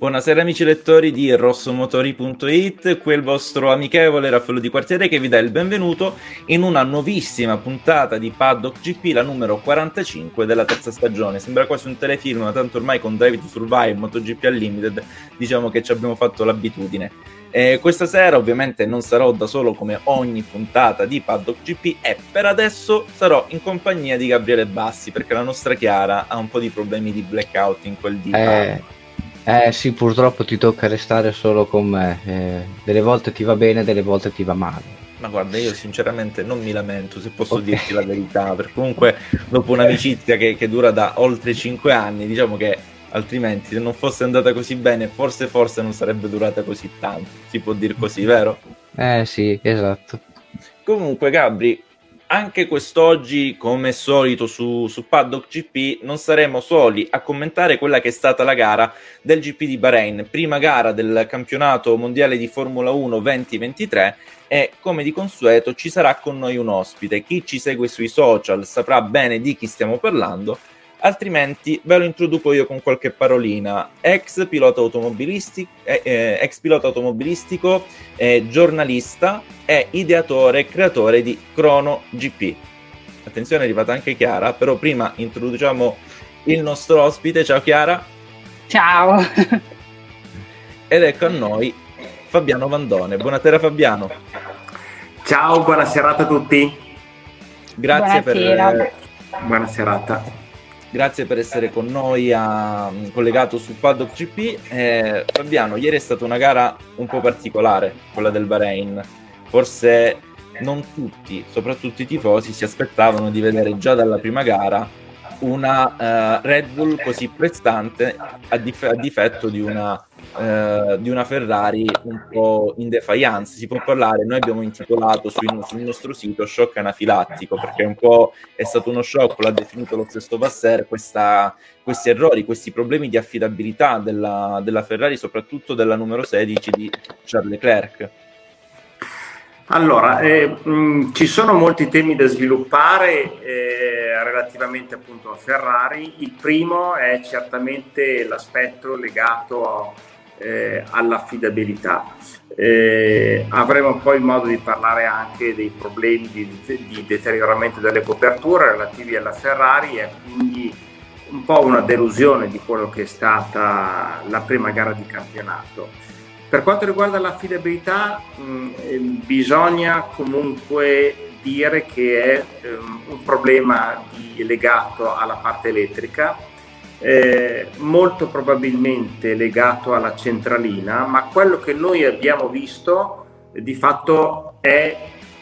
Buonasera amici lettori di rossomotori.it, qui il vostro amichevole Raffaello di Quartiere che vi dà il benvenuto in una nuovissima puntata di Paddock GP, la numero 45 della terza stagione. Sembra quasi un telefilm, ma tanto ormai con Drive to Survive, MotoGP Unlimited, diciamo che ci abbiamo fatto l'abitudine. Eh, questa sera ovviamente non sarò da solo come ogni puntata di Paddock GP e per adesso sarò in compagnia di Gabriele Bassi perché la nostra Chiara ha un po' di problemi di blackout in quel dì. Eh eh sì, purtroppo ti tocca restare solo con me. Eh, delle volte ti va bene, delle volte ti va male. Ma guarda, io sinceramente non mi lamento, se posso okay. dirti la verità, perché comunque dopo un'amicizia che, che dura da oltre 5 anni, diciamo che altrimenti se non fosse andata così bene, forse forse non sarebbe durata così tanto. Si può dire così, vero? Eh sì, esatto. Comunque, Gabri, anche quest'oggi, come solito su, su Paddock GP, non saremo soli a commentare quella che è stata la gara del GP di Bahrain, prima gara del campionato mondiale di Formula 1 2023 e come di consueto ci sarà con noi un ospite. Chi ci segue sui social saprà bene di chi stiamo parlando altrimenti ve lo introduco io con qualche parolina. Ex pilota automobilistico, eh, eh, ex pilota automobilistico eh, giornalista e ideatore e creatore di Chrono GP. Attenzione, è arrivata anche Chiara, però prima introduciamo il nostro ospite. Ciao Chiara. Ciao. Ed ecco a noi Fabiano Vandone. Buonasera Fabiano. Ciao, buona serata a tutti. Grazie Buonasera. per... Buona serata. Grazie per essere con noi a, collegato su Paddock GP. Eh, Fabiano, ieri è stata una gara un po' particolare, quella del Bahrain. Forse non tutti, soprattutto i tifosi, si aspettavano di vedere già dalla prima gara una uh, Red Bull così prestante a, dif- a difetto di una eh, di una Ferrari un po' in defiance. Si può parlare, noi abbiamo intitolato sul, sul nostro sito shock anafilattico perché un po' è stato uno shock, l'ha definito lo stesso Vasser, questa, questi errori, questi problemi di affidabilità della, della Ferrari, soprattutto della numero 16 di Charles Leclerc. Allora, eh, mh, ci sono molti temi da sviluppare eh, relativamente appunto a Ferrari. Il primo è certamente l'aspetto legato eh, all'affidabilità. Eh, avremo poi modo di parlare anche dei problemi di, di deterioramento delle coperture relativi alla Ferrari e quindi un po' una delusione di quello che è stata la prima gara di campionato. Per quanto riguarda l'affidabilità, mh, eh, bisogna comunque dire che è um, un problema di, legato alla parte elettrica eh, molto probabilmente legato alla centralina, ma quello che noi abbiamo visto eh, di fatto è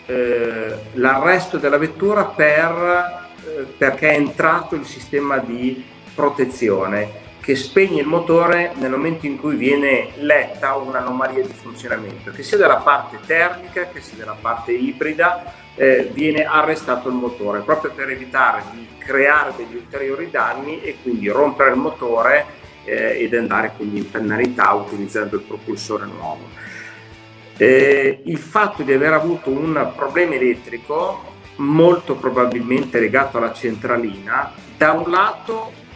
eh, l'arresto della vettura per, eh, perché è entrato il sistema di protezione che spegne il motore nel momento in cui viene letta un'anomalia di funzionamento, che sia dalla parte termica che sia dalla parte ibrida, eh, viene arrestato il motore proprio per evitare di creare degli ulteriori danni e quindi rompere il motore eh, ed andare quindi in penalità utilizzando il propulsore nuovo. Eh, il fatto di aver avuto un problema elettrico molto probabilmente legato alla centralina, da un lato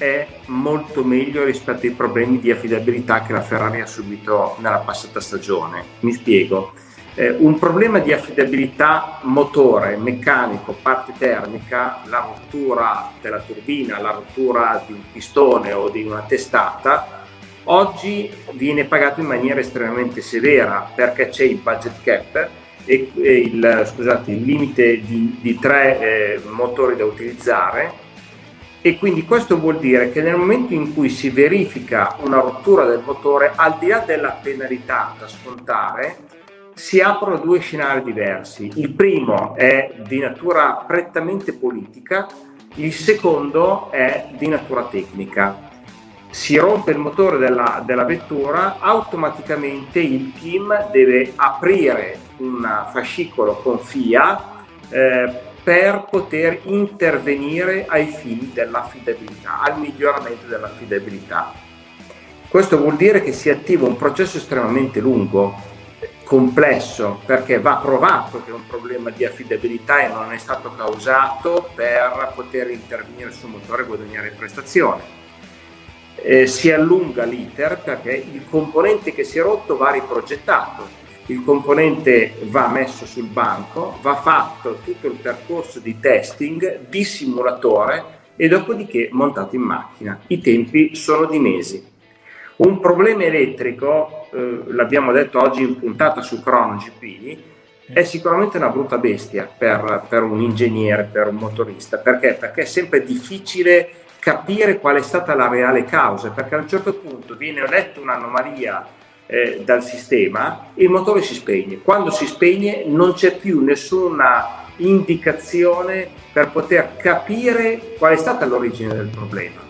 è molto meglio rispetto ai problemi di affidabilità che la Ferrari ha subito nella passata stagione. Mi spiego eh, un problema di affidabilità motore, meccanico, parte termica, la rottura della turbina, la rottura di un pistone o di una testata, oggi viene pagato in maniera estremamente severa perché c'è il budget cap e, il, scusate, il, limite di, di tre eh, motori da utilizzare e quindi questo vuol dire che nel momento in cui si verifica una rottura del motore, al di là della penalità da scontare, si aprono due scenari diversi. Il primo è di natura prettamente politica, il secondo è di natura tecnica. Si rompe il motore della, della vettura, automaticamente il team deve aprire un fascicolo con FIA eh, per poter intervenire ai fini dell'affidabilità, al miglioramento dell'affidabilità. Questo vuol dire che si attiva un processo estremamente lungo, complesso perché va provato che è un problema di affidabilità e non è stato causato per poter intervenire sul motore e guadagnare prestazione. eh, si allunga l'iter perché il componente che si è rotto va riprogettato, il componente va messo sul banco, va fatto tutto il percorso di testing di simulatore e dopodiché montato in macchina. I tempi sono di mesi. Un problema elettrico, eh, l'abbiamo detto oggi in puntata su ChronoGP, è sicuramente una brutta bestia per, per, un ingegnere, per un motorista. Perché? Perché è sempre difficile capire qual è stata la reale causa, perché a un certo punto viene letta un'anomalia eh, dal sistema il motore si spegne. Quando si spegne non c'è più nessuna indicazione per poter capire qual è stata l'origine del problema.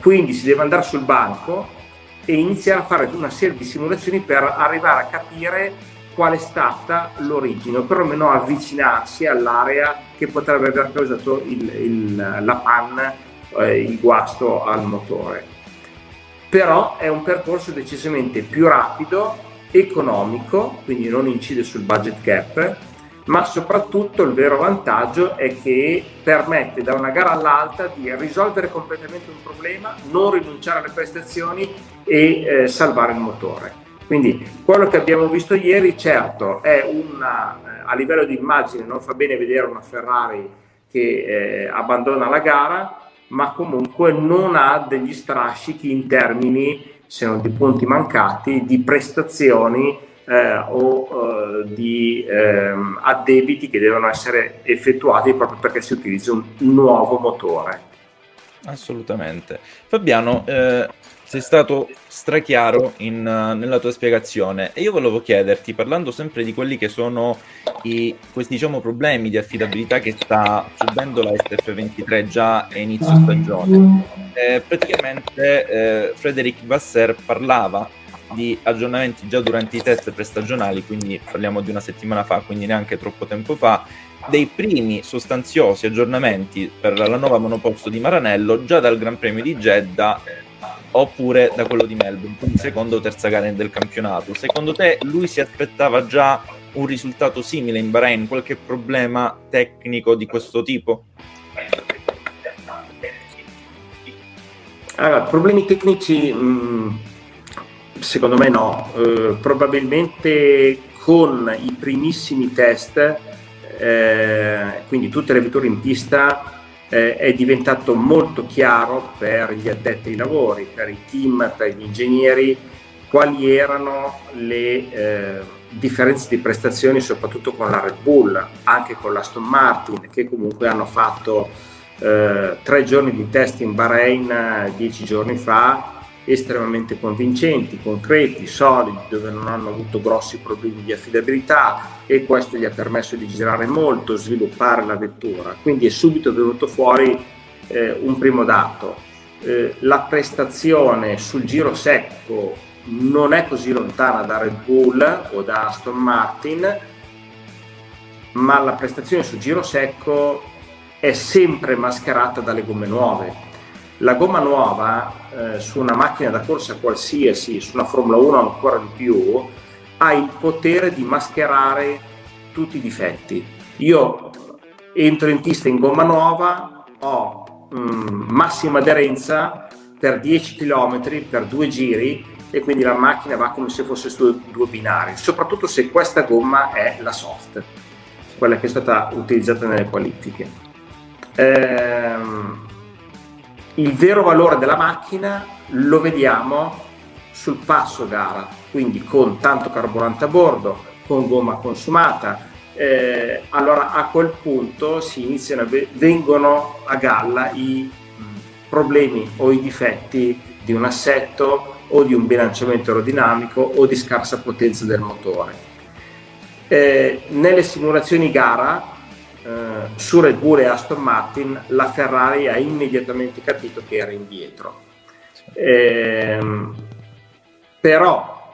Quindi si deve andare sul banco e iniziare a fare una serie di simulazioni per arrivare a capire qual è stata l'origine, o perlomeno avvicinarsi all'area che potrebbe aver causato il, il, la panna eh, il guasto al motore. Però è un percorso decisamente più rapido, economico, quindi non incide sul budget cap, ma soprattutto il vero vantaggio è che permette da una gara all'altra di risolvere completamente un problema, non rinunciare alle prestazioni e eh, salvare il motore. Quindi quello che abbiamo visto ieri, certo, è una, eh, a livello di immagine non fa bene vedere una Ferrari che eh, abbandona la gara, ma comunque non ha degli strascichi in termini, se non di punti mancati, di prestazioni eh, o eh, di eh, addebiti che devono essere effettuati proprio perché si utilizza un nuovo motore. Assolutamente. Fabiano, eh, sei stato strachiaro in, nella tua spiegazione. E io volevo chiederti, parlando sempre di quelli che sono i, questi diciamo, problemi di affidabilità che sta subendo la SF23 già a inizio stagione, eh, praticamente eh, Frederic Vasser parlava di aggiornamenti già durante i test prestagionali, quindi parliamo di una settimana fa, quindi neanche troppo tempo fa, dei primi sostanziosi aggiornamenti per la nuova monoposto di Maranello già dal Gran Premio di Jeddah oppure da quello di Melbourne, quindi seconda o terza gara del campionato. Secondo te lui si aspettava già un risultato simile in Bahrain? Qualche problema tecnico di questo tipo? Allora, problemi tecnici mm, secondo me no, eh, probabilmente con i primissimi test, eh, quindi tutte le vetture in pista, eh, è diventato molto chiaro per gli addetti ai lavori, per i team, per gli ingegneri, quali erano le eh, differenze di prestazioni soprattutto con la Red Bull, anche con l'Aston Martin, che comunque hanno fatto eh, tre giorni di test in Bahrain eh, dieci giorni fa estremamente convincenti, concreti, solidi, dove non hanno avuto grossi problemi di affidabilità e questo gli ha permesso di girare molto, sviluppare la vettura. Quindi è subito venuto fuori eh, un primo dato. Eh, la prestazione sul giro secco non è così lontana da Red Bull o da Aston Martin, ma la prestazione sul giro secco è sempre mascherata dalle gomme nuove la gomma nuova eh, su una macchina da corsa qualsiasi, su una Formula 1 ancora di più, ha il potere di mascherare tutti i difetti. Io entro in pista in gomma nuova, ho mh, mm, massima aderenza per 10 km, per due giri e quindi la macchina va come se fosse su due binari, soprattutto se questa gomma è la soft, quella che è stata utilizzata nelle qualifiche. Ehm, il vero valore della macchina lo vediamo sul passo gara, quindi con tanto carburante a bordo, con gomma consumata. Eh, allora a quel punto iniziano, vengono a galla i problemi o i difetti di un assetto o di un bilanciamento aerodinamico o di scarsa potenza del motore. Eh, nelle simulazioni gara eh, su Red Bull e Aston Martin la Ferrari ha immediatamente capito che era indietro. Eh, però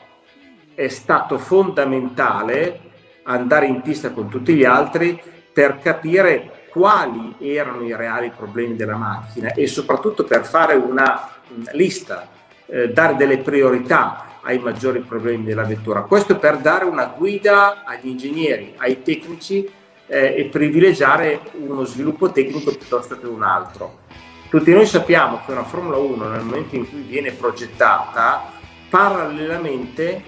è stato fondamentale andare in pista con tutti gli altri per capire quali erano i reali problemi della macchina e soprattutto per fare una lista, eh, dare delle priorità ai maggiori problemi della vettura. Questo per dare una guida agli ingegneri, ai tecnici eh, e privilegiare uno sviluppo tecnico piuttosto che un altro. Tutti noi sappiamo che una Formula 1 nel momento in cui viene progettata, parallelamente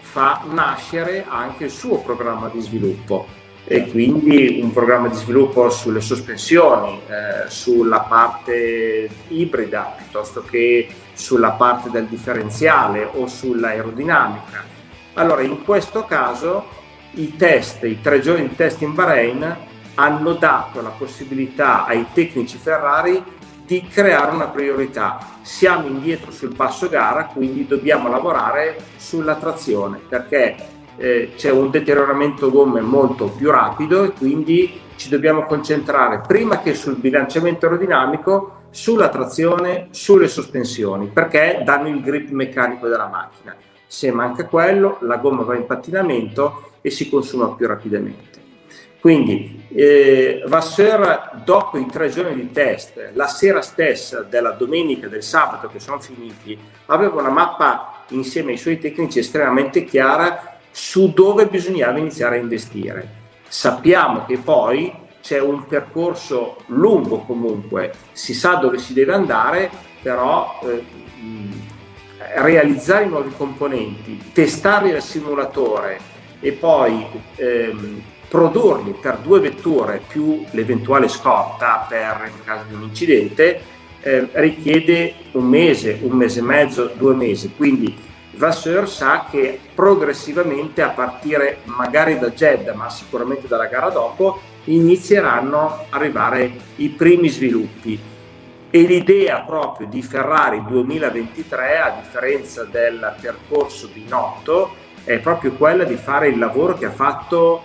fa nascere anche il suo programma di sviluppo e quindi un programma di sviluppo sulle sospensioni, eh, sulla parte ibrida piuttosto che sulla parte del differenziale o sull'aerodinamica. Allora in questo caso i test, i tre giorni di test in Bahrain hanno dato la possibilità ai tecnici Ferrari di creare una priorità. Siamo indietro sul passo gara, quindi dobbiamo lavorare sulla trazione perché eh, c'è un deterioramento gomme molto più rapido e quindi ci dobbiamo concentrare prima che sul bilanciamento aerodinamico sulla trazione, sulle sospensioni, perché danno il grip meccanico della macchina. Se manca quello, la gomma va in pattinamento e si consuma più rapidamente. Quindi eh, Vasseur, dopo i tre giorni di test, la sera stessa della domenica e del sabato che sono finiti, aveva una mappa insieme ai suoi tecnici estremamente chiara su dove bisognava iniziare a investire. Sappiamo che poi c'è un percorso lungo comunque, si sa dove si deve andare, però eh, realizzare i nuovi componenti, testarli al simulatore e poi ehm, produrli per due vetture più l'eventuale scorta per in caso di un incidente eh, richiede un mese, un mese e mezzo, due mesi. Quindi Vasseur sa che progressivamente a partire magari da Jeddah ma sicuramente dalla gara dopo inizieranno ad arrivare i primi sviluppi e l'idea proprio di Ferrari 2023 a differenza del percorso Binotto è proprio quella di fare il lavoro che ha fatto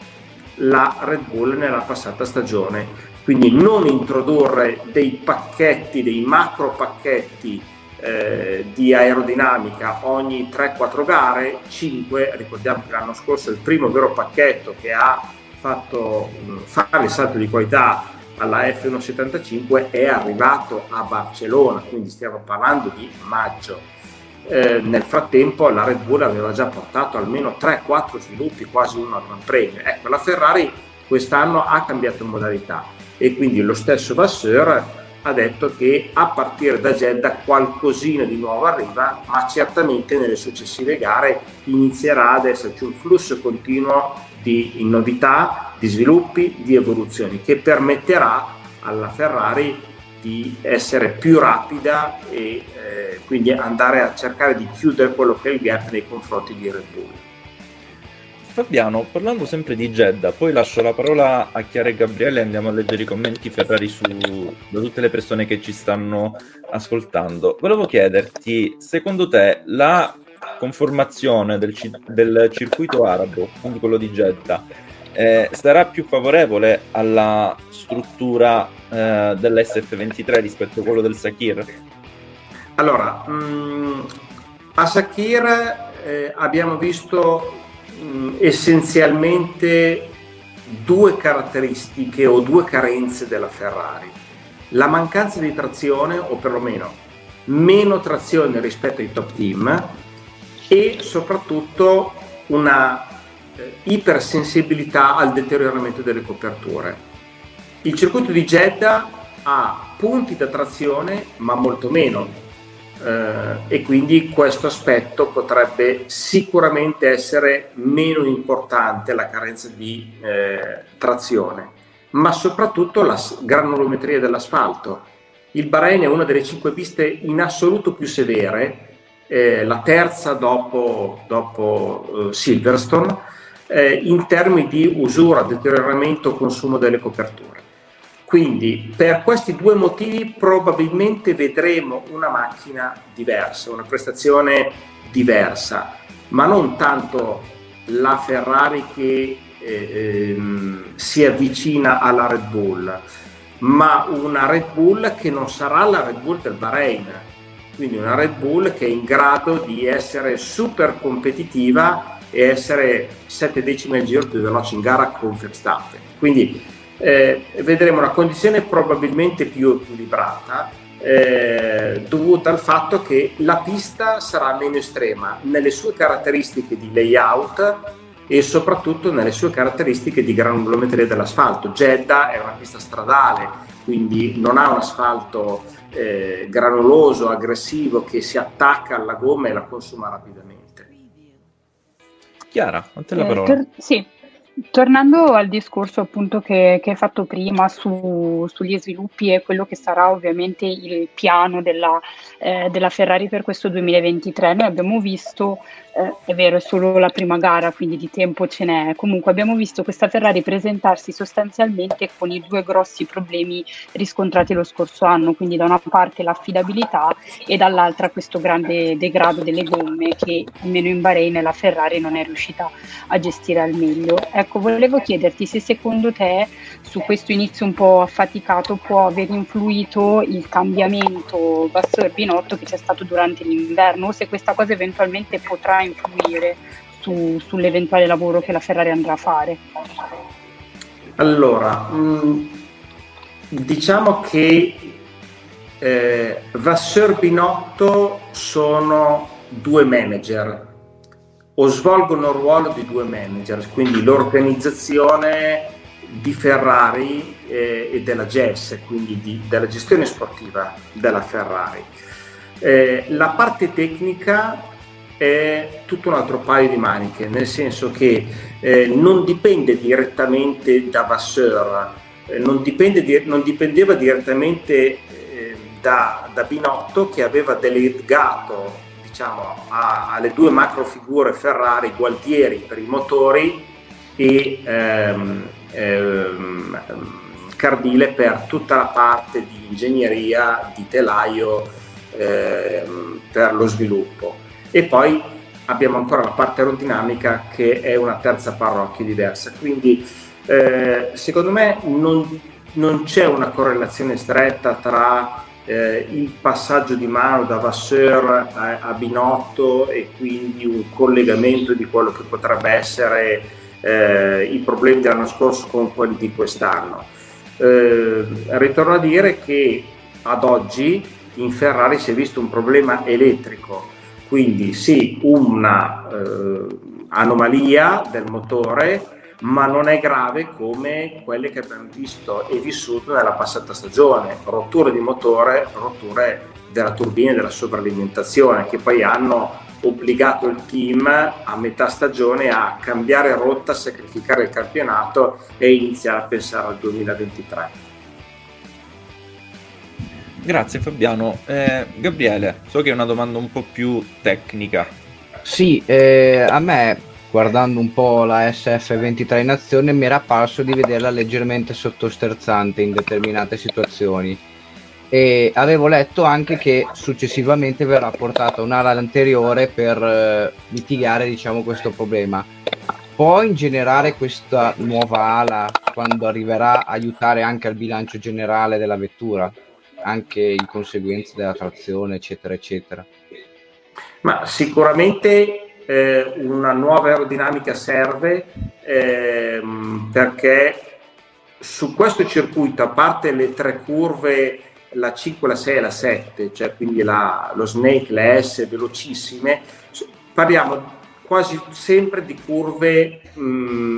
la Red Bull nella passata stagione. Quindi non introdurre dei pacchetti dei macro pacchetti eh, di aerodinamica ogni 3-4 gare, 5, ricordiamo che l'anno scorso il primo vero pacchetto che ha fatto mh, fare il salto di qualità alla F175 è arrivato a Barcellona, quindi stiamo parlando di maggio. Eh, nel frattempo la Red Bull aveva già portato almeno 3-4 sviluppi, quasi uno al Gran Premio. Ecco, la Ferrari quest'anno ha cambiato modalità e quindi lo stesso Vasseur ha detto che a partire da Jeddah qualcosina di nuovo arriva, ma certamente nelle successive gare inizierà ad esserci un flusso continuo di novità, di sviluppi, di evoluzioni che permetterà alla Ferrari di essere più rapida e eh, quindi andare a cercare di chiudere quello che è il gap nei confronti di Red Bull. Fabiano, parlando sempre di Jeddah, poi lascio la parola a Chiara e Gabriele e andiamo a leggere i commenti Ferrari su, da tutte le persone che ci stanno ascoltando. Volevo chiederti, secondo te la conformazione del, del circuito arabo, quindi quello di Jeddah, eh, sarà più favorevole alla struttura eh, dell'SF23 rispetto a quello del Sakir? Allora, mh, mm, a Sakir eh, abbiamo visto mh, essenzialmente due caratteristiche o due carenze della Ferrari. La mancanza di trazione, o perlomeno meno trazione rispetto ai top team, e soprattutto una eh, ipersensibilità al deterioramento delle coperture. Il circuito di Jeddah ha punti da trazione, ma molto meno eh, e quindi questo aspetto potrebbe sicuramente essere meno importante, la carenza di eh, trazione, ma soprattutto la granulometria dell'asfalto. Il Bahrain è una delle cinque piste in assoluto più severe, eh, la terza dopo, dopo eh, Silverstone, eh, in termini di usura, deterioramento, consumo delle coperture. Quindi per questi due motivi probabilmente vedremo una macchina diversa, una prestazione diversa, ma non tanto la Ferrari che eh, ehm, si avvicina alla Red Bull, ma una Red Bull che non sarà la Red Bull del Bahrain, quindi una Red Bull che è in grado di essere super competitiva e essere sette decimi al giro più veloce in gara con Verstappen. Quindi eh, vedremo una condizione probabilmente più equilibrata eh, dovuta al fatto che la pista sarà meno estrema nelle sue caratteristiche di layout e soprattutto nelle sue caratteristiche di granulometria dell'asfalto. Jeddah è una pista stradale, quindi non ha un asfalto eh, granuloso, aggressivo che si attacca alla gomma e la consuma rapidamente. Chiara, a te la parola. Eh, ter- sì, Tornando al discorso appunto che, che hai fatto prima su, sugli sviluppi e quello che sarà ovviamente il piano della, eh, della Ferrari per questo 2023, noi abbiamo visto eh, è vero, è solo la prima gara, quindi di tempo ce n'è. Comunque abbiamo visto questa Ferrari presentarsi sostanzialmente con i due grossi problemi riscontrati lo scorso anno, quindi da una parte l'affidabilità e dall'altra questo grande degrado delle gomme che almeno in Bahrain la Ferrari non è riuscita a gestire al meglio. Ecco, volevo chiederti se secondo te su questo inizio un po' affaticato può aver influito il cambiamento Vasseur-Binotto che c'è stato durante l'inverno o se questa cosa eventualmente potrà influire su, sull'eventuale lavoro che la Ferrari andrà a fare? Allora, mm, diciamo che eh, Vasseur Binotto sono due manager o svolgono il ruolo di due manager, quindi l'organizzazione di Ferrari eh, e della GES, quindi di, della gestione sportiva della Ferrari. Eh, la parte tecnica è tutto un altro paio di maniche, nel senso che eh, non dipende direttamente da Vasseur, eh, non, di, non, dipendeva direttamente eh, da, da, Binotto che aveva delegato diciamo, a, alle due macrofigure Ferrari, Gualtieri per i motori e ehm, ehm, Cardile per tutta la parte di ingegneria, di telaio ehm, per lo sviluppo e poi abbiamo ancora la parte aerodinamica che è una terza parrocchia diversa. Quindi eh, secondo me non, non, c'è una correlazione stretta tra eh, il passaggio di mano da Vasseur a, a, Binotto e quindi un collegamento di quello che potrebbe essere eh, i problemi dell'anno scorso con quelli di quest'anno. Eh, ritorno a dire che ad oggi in Ferrari si è visto un problema elettrico quindi sì, una eh, anomalia del motore, ma non è grave come quelle che abbiamo visto e vissuto nella passata stagione, rotture di motore, rotture della turbina e della sovralimentazione, che poi hanno obbligato il team a metà stagione a cambiare rotta, sacrificare il campionato e iniziare a pensare al 2023. Grazie Fabiano. Eh, Gabriele, so che è una domanda un po' più tecnica. Sì, eh, a me guardando un po' la SF23 in azione mi era parso di vederla leggermente sottosterzante in determinate situazioni e avevo letto anche che successivamente verrà portata un'ala anteriore per eh, mitigare diciamo questo problema può ingenerare questa nuova ala quando arriverà aiutare anche al bilancio generale della vettura anche in conseguenza della trazione, eccetera, eccetera? Ma sicuramente eh, una nuova aerodinamica serve ehm, perché su questo circuito, a parte le tre curve, la 5, la 6 e la 7, cioè quindi la, lo Snake, le S velocissime, parliamo quasi sempre di curve mh,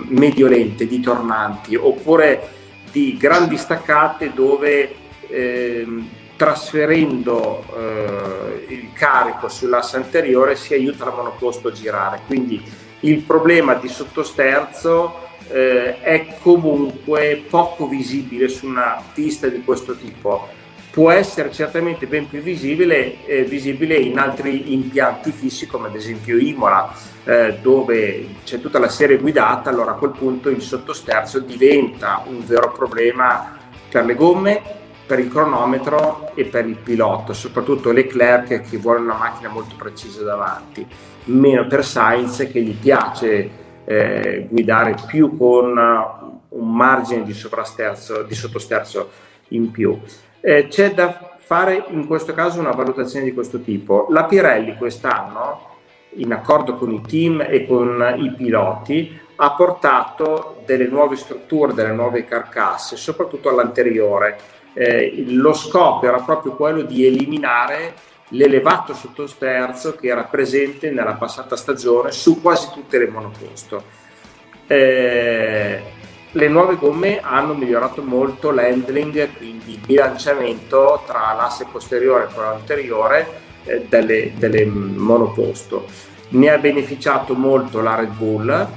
medio-lente, di tornanti, oppure di grandi staccate dove Ehm, trasferendo eh, il carico sull'asse anteriore si aiuta la monoposto a girare. Quindi il problema di sottosterzo eh, è comunque poco visibile su una pista di questo tipo. Può essere certamente ben più visibile, eh, visibile in altri impianti fissi come ad esempio Imola, eh, dove c'è tutta la serie guidata, allora a quel punto il sottosterzo diventa un vero problema per le gomme, per il cronometro e per il pilota, soprattutto Leclerc che vuole una macchina molto precisa davanti, meno per Sainz che gli piace eh, guidare più con un margine di, di sottosterzo in più. Eh, c'è da fare in questo caso una valutazione di questo tipo. La Pirelli quest'anno, in accordo con i team e con i piloti, ha portato delle nuove strutture, delle nuove carcasse, soprattutto all'anteriore eh, lo scopo era proprio quello di eliminare l'elevato sottosterzo che era presente nella passata stagione su quasi tutte le monoposto. Eh, le nuove gomme hanno migliorato molto l'handling, quindi il bilanciamento tra l'asse posteriore e quello anteriore eh, delle, delle monoposto. Ne ha beneficiato molto la Red Bull,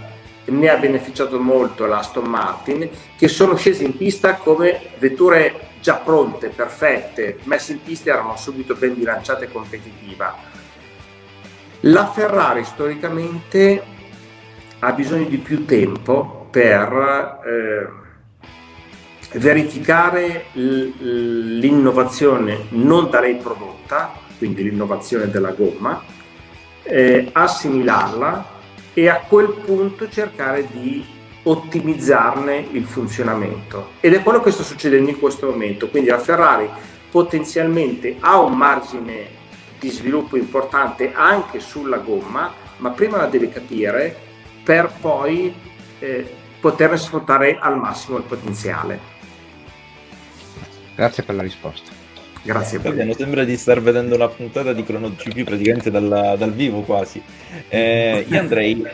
ne ha beneficiato molto l'Aston Martin, che sono scesi in pista come vetture già pronte, perfette, messe in pista erano subito ben bilanciate e competitiva. La Ferrari storicamente ha bisogno di più tempo per eh, verificare l- l'innovazione non da lei prodotta, quindi l'innovazione della gomma, eh, assimilarla e a quel punto cercare di ottimizzarne il funzionamento. Ed è quello che sta succedendo in questo momento. Quindi la Ferrari potenzialmente ha un margine di sviluppo importante anche sulla gomma, ma prima la deve capire per poi eh, poterne sfruttare al massimo il potenziale. Grazie per la risposta. Grazie. Bene, sembra di star vedendo una puntata di Chrono GP praticamente dal, dal vivo quasi. Eh, io andrei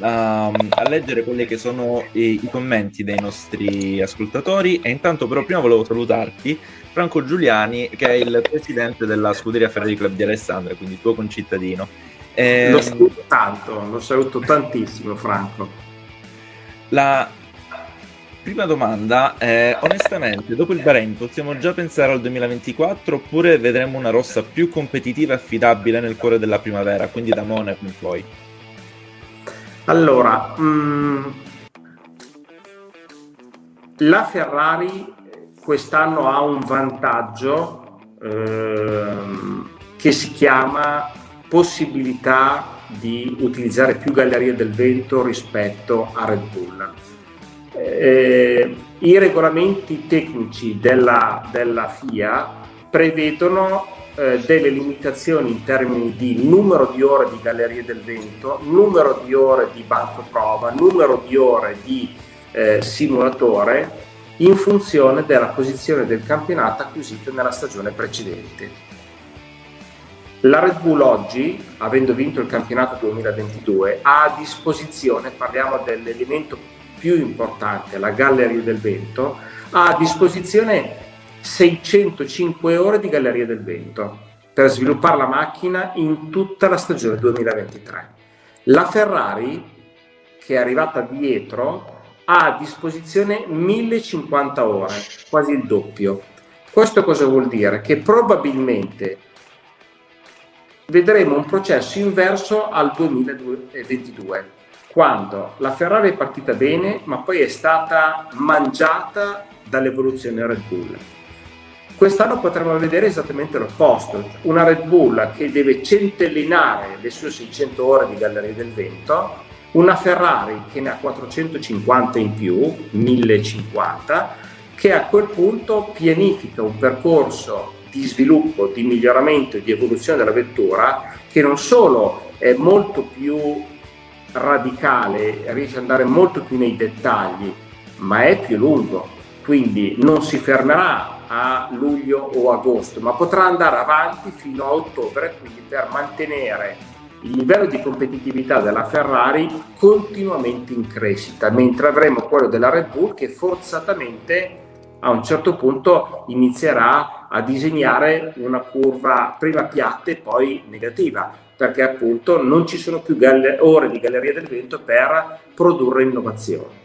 a, a, leggere quelli che sono i, i, commenti dei nostri ascoltatori e intanto però prima volevo salutarti Franco Giuliani che è il presidente della scuderia Ferrari Club di Alessandria, quindi tuo concittadino. Eh, lo saluto tanto, lo saluto tantissimo Franco. La prima domanda è, onestamente, dopo il Bahrain possiamo già pensare al 2024 oppure vedremo una rossa più competitiva e affidabile nel cuore della primavera, quindi da Monaco in poi? Allora, mh, mm, la Ferrari quest'anno ha un vantaggio ehm, che si chiama possibilità di utilizzare più gallerie del vento rispetto a Red Bull. Eh, I regolamenti tecnici della, della FIA prevedono eh, delle limitazioni in termini di numero di ore di gallerie del vento, numero di ore di banco prova, numero di ore di eh, simulatore in funzione della posizione del campionato acquisito nella stagione precedente. La Red Bull oggi, avendo vinto il campionato 2022, ha a disposizione, parliamo dell'elemento più importante, la Galleria del Vento, ha a disposizione 605 ore di Galleria del Vento per sviluppare la macchina in tutta la stagione 2023. La Ferrari, che è arrivata dietro, ha a disposizione 1050 ore, quasi il doppio. Questo cosa vuol dire? Che probabilmente vedremo un processo inverso al 2022, quando la Ferrari è partita bene, ma poi è stata mangiata dall'evoluzione Red Bull. Quest'anno potremo vedere esattamente l'opposto, una Red Bull che deve centellinare le sue 600 ore di galleria del vento, una Ferrari che ne ha 450 in più, 1050, che a quel punto pianifica un percorso di sviluppo, di miglioramento e di evoluzione della vettura che non solo è molto più radicale, riesce ad andare molto più nei dettagli, ma è più lungo, quindi non si fermerà a luglio o agosto, ma potrà andare avanti fino a ottobre, quindi per mantenere il livello di competitività della Ferrari continuamente in crescita, mentre avremo quello della Red Bull che forzatamente a un certo punto inizierà a disegnare una curva prima piatta e poi negativa, perché appunto non ci sono più galle- ore di galleria del vento per produrre innovazione.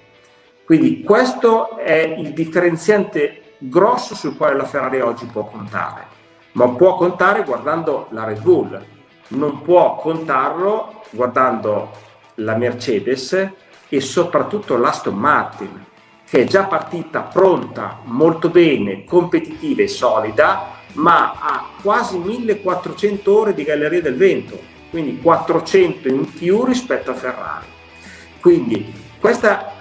Quindi questo è il differenziante grosso sul quale la Ferrari oggi può contare, ma può contare guardando la Red Bull, non può contarlo guardando la Mercedes e soprattutto l'Aston Martin che è già partita pronta, molto bene, competitiva e solida, ma ha quasi 1400 ore di galleria del vento, quindi 400 in più rispetto a Ferrari. Quindi questa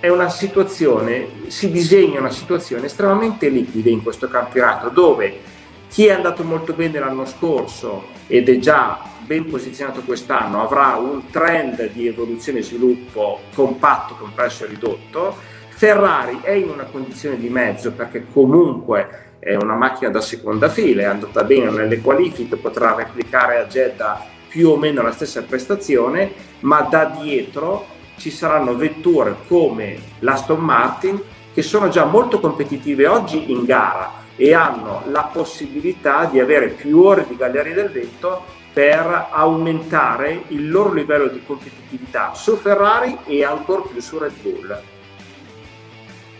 è una situazione, si disegna una situazione estremamente liquida in questo campionato dove chi è andato molto bene l'anno scorso ed è già ben posizionato quest'anno avrà un trend di evoluzione e sviluppo compatto, compresso e ridotto. Ferrari è in una condizione di mezzo perché comunque è una macchina da seconda fila, è andata bene nelle qualifiche, potrà replicare a Jeddah più o meno la stessa prestazione, ma da dietro ci saranno vetture come l'Aston Martin che sono già molto competitive oggi in gara e hanno la possibilità di avere più ore di galleria del vento per aumentare il loro livello di competitività su Ferrari e ancora più su Red Bull.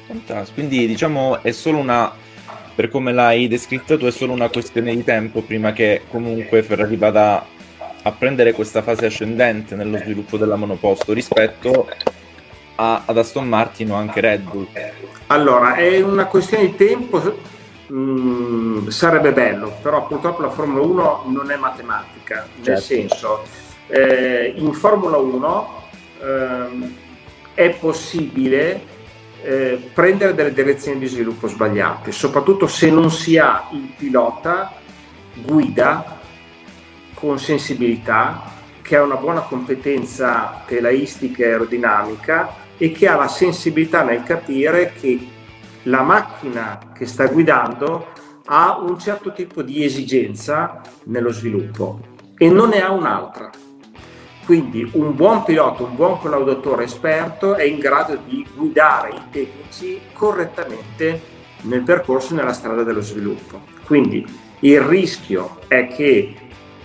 Fantastico, quindi diciamo è solo una, per come l'hai descritta tu, è solo una questione di tempo prima che comunque Ferrari vada a prendere questa fase ascendente nello sviluppo della monoposto rispetto a, ad Aston Martin o anche Red Bull. Allora, è una questione di tempo, mm, sarebbe bello, però purtroppo la Formula 1 non è matematica, certo. nel senso, eh, in Formula 1 eh, è possibile eh, prendere delle direzioni di sviluppo sbagliate, soprattutto se non si ha il pilota guida con sensibilità, che ha una buona competenza telaistica e aerodinamica e che ha la sensibilità nel capire che la macchina che sta guidando ha un certo tipo di esigenza nello sviluppo e non ne ha un'altra. Quindi un buon pilota, un buon collaudatore esperto è in grado di guidare i tecnici correttamente nel percorso nella strada dello sviluppo. Quindi il rischio è che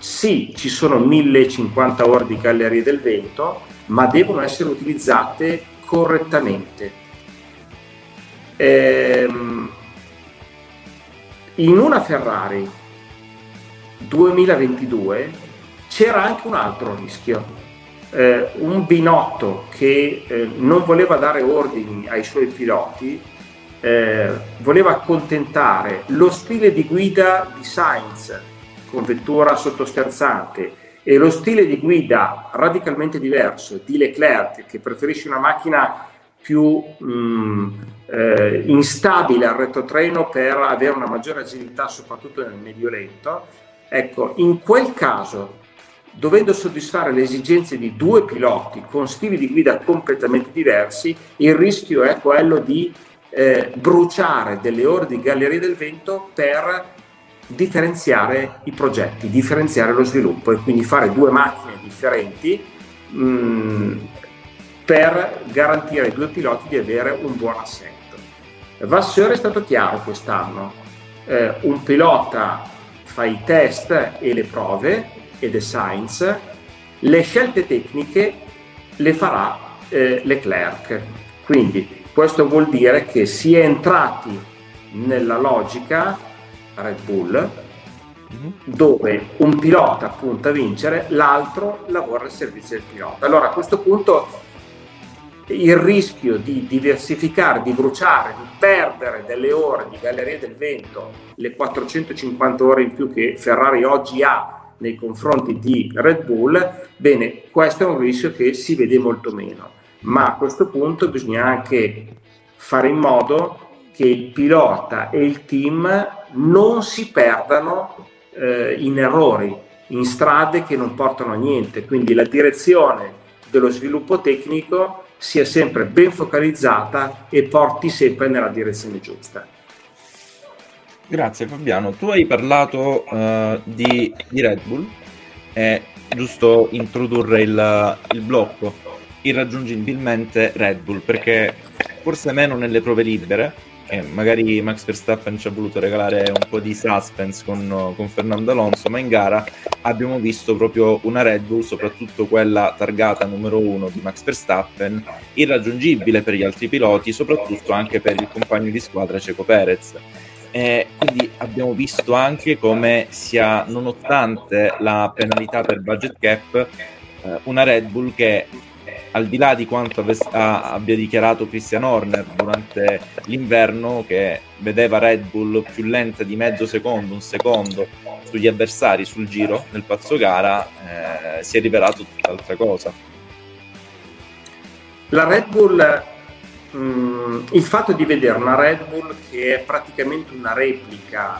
sì, ci sono 1050 ore di gallerie del vento, ma devono essere utilizzate correttamente. Ehm, in una Ferrari 2022 c'era anche un altro rischio. Eh, un Binotto che eh, non voleva dare ordini ai suoi piloti, eh, voleva accontentare lo stile di guida di Sainz con vettura sottosterzante e lo stile di guida radicalmente diverso di Leclerc che preferisce una macchina più mh, mm, eh, instabile al retrotreno per avere una maggiore agilità soprattutto nel medio lento. Ecco in quel caso dovendo soddisfare le esigenze di due piloti con stili di guida completamente diversi il rischio è quello di eh, bruciare delle ore di galleria del vento per differenziare i progetti, differenziare lo sviluppo e quindi fare due macchine differenti mh, mm, per garantire ai due piloti di avere un buon assetto. Vasseur è stato chiaro quest'anno, eh, un pilota fa i test e le prove ed è Sainz, le scelte tecniche le farà eh, Leclerc. Quindi questo vuol dire che si è entrati nella logica Red Bull, mhm. dove un pilota punta a vincere, l'altro lavora al servizio del pilota. Allora a questo punto il rischio di diversificare, di bruciare, di perdere delle ore di galleria del vento, le 450 ore in più che Ferrari oggi ha nei confronti di Red Bull, bene, questo è un rischio che si vede molto meno. Ma a questo punto bisogna anche fare in modo che il pilota e il team non si perdano eh, in errori, in strade che non portano a niente. Quindi la direzione dello sviluppo tecnico sia sempre ben focalizzata e porti sempre nella direzione giusta. Grazie Fabiano, tu hai parlato uh, di, di, Red Bull, è giusto introdurre il, il blocco irraggiungibilmente Red Bull perché forse meno nelle prove libere che magari Max Verstappen ci ha voluto regalare un po' di suspense con, con, Fernando Alonso, ma in gara abbiamo visto proprio una Red Bull, soprattutto quella targata numero uno di Max Verstappen, irraggiungibile per gli altri piloti, soprattutto anche per il compagno di squadra Ceco Perez. E quindi abbiamo visto anche come sia, nonostante la penalità per budget cap, eh, una Red Bull che al di là di quanto avess- abbia dichiarato Christian Horner durante l'inverno, che vedeva Red Bull più lenta di mezzo secondo, un secondo sugli avversari sul giro nel pazzo gara, eh, si è rivelato tutt'altra cosa. La Red Bull, mh, mm, il fatto di vedere una Red Bull che è praticamente una replica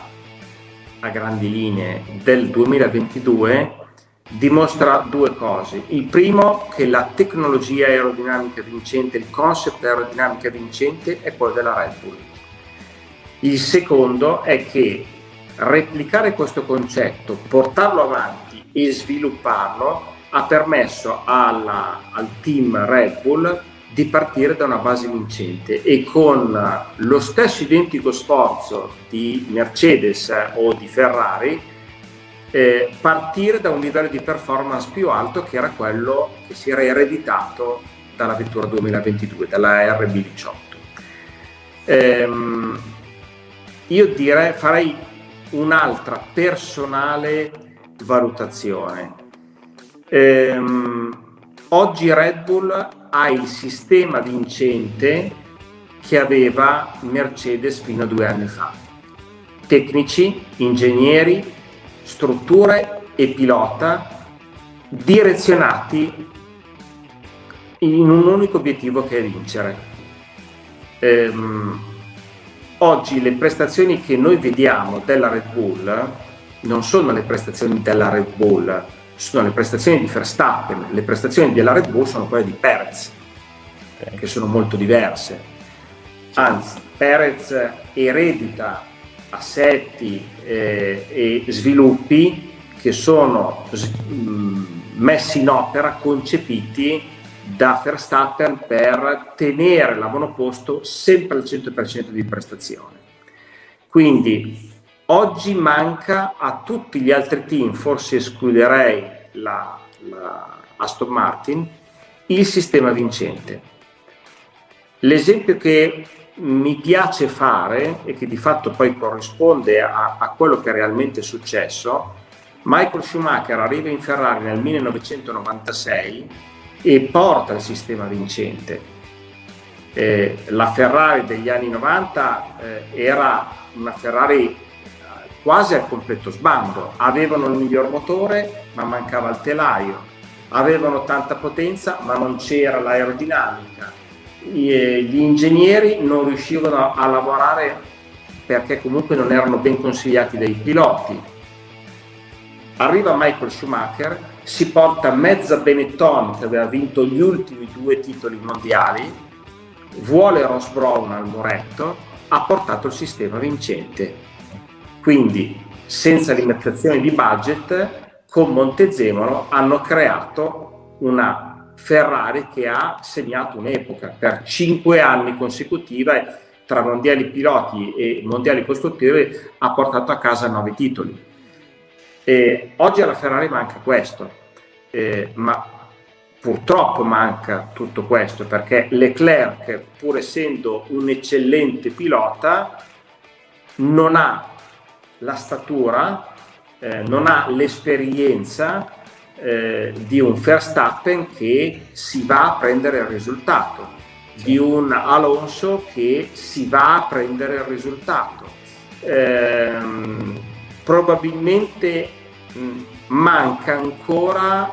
a grandi linee del 2022 dimostra due cose. Il primo che la tecnologia aerodinamica vincente, il concept aerodinamica vincente è quello della Red Bull. Il secondo è che replicare questo concetto, portarlo avanti e svilupparlo ha permesso alla, al team Red Bull di partire da una base vincente e con lo stesso identico sforzo di Mercedes o di Ferrari eh, partire da un livello di performance più alto che era quello che si era ereditato dalla vettura 2022, dalla RB18. Ehm, io direi, farei un'altra personale valutazione. Ehm, oggi Red Bull ha il sistema vincente che aveva Mercedes fino a due anni fa. Tecnici, ingegneri, strutture e pilota direzionati in un unico obiettivo che è vincere. Ehm, oggi le prestazioni che noi vediamo della Red Bull non sono le prestazioni della Red Bull, sono le prestazioni di Verstappen, le prestazioni della Red Bull sono quelle di Perez, okay. che sono molto diverse. Anzi, Perez eredita assetti eh, e sviluppi che sono mm, messi in opera, concepiti da Verstappen per tenere la monoposto sempre al 100% di prestazione. Quindi oggi manca a tutti gli altri team, forse escluderei la, la Aston Martin, il sistema vincente. L'esempio che mi piace fare e che di fatto poi corrisponde a, a quello che è realmente successo, Michael Schumacher arriva in Ferrari nel 1996 e porta il sistema vincente. Eh, la Ferrari degli anni 90 eh, era una Ferrari eh, quasi al completo sbando, avevano il miglior motore ma mancava il telaio, avevano tanta potenza ma non c'era l'aerodinamica, gli ingegneri non riuscivano a lavorare perché comunque non erano ben consigliati dai piloti. Arriva Michael Schumacher, si porta mezza Benetton che aveva vinto gli ultimi due titoli mondiali, vuole Ross Brown al muretto, ha portato il sistema vincente. Quindi, senza limitazioni di budget, con Montezemolo hanno creato una Ferrari che ha segnato un'epoca per cinque anni consecutivi tra mondiali piloti e mondiali costruttivi ha portato a casa nove titoli. E oggi alla Ferrari manca questo, eh, ma purtroppo manca tutto questo perché Leclerc, pur essendo un eccellente pilota, non ha la statura, eh, non ha l'esperienza eh, di un Verstappen che si va a prendere il risultato, di un Alonso che si va a prendere il risultato. Eh, probabilmente mh, manca ancora